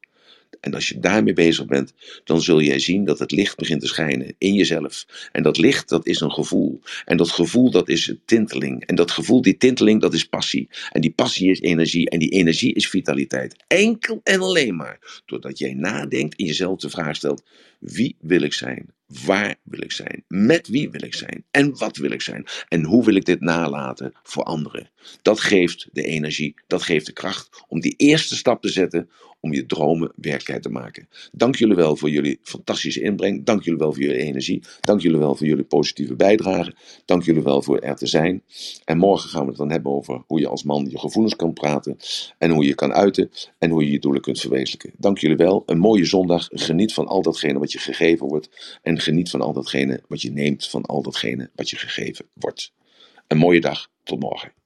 En als je daarmee bezig bent, dan zul jij zien dat het licht begint te schijnen in jezelf. En dat licht, dat is een gevoel. En dat gevoel, dat is tinteling. En dat gevoel, die tinteling, dat is passie. En die passie is energie. En die energie is vitaliteit. Enkel en alleen maar doordat jij nadenkt en jezelf de vraag stelt: wie wil ik zijn? Waar wil ik zijn? Met wie wil ik zijn? En wat wil ik zijn? En hoe wil ik dit nalaten voor anderen? Dat geeft de energie, dat geeft de kracht om die eerste stap te zetten om je dromen werkelijkheid te maken. Dank jullie wel voor jullie fantastische inbreng. Dank jullie wel voor jullie energie. Dank jullie wel voor jullie positieve bijdrage. Dank jullie wel voor er te zijn. En morgen gaan we het dan hebben over hoe je als man je gevoelens kan praten. En hoe je kan uiten. En hoe je je doelen kunt verwezenlijken. Dank jullie wel. Een mooie zondag. Geniet van al datgene wat je gegeven wordt. En geniet van al datgene wat je neemt van al datgene wat je gegeven wordt. Een mooie dag. Tot morgen.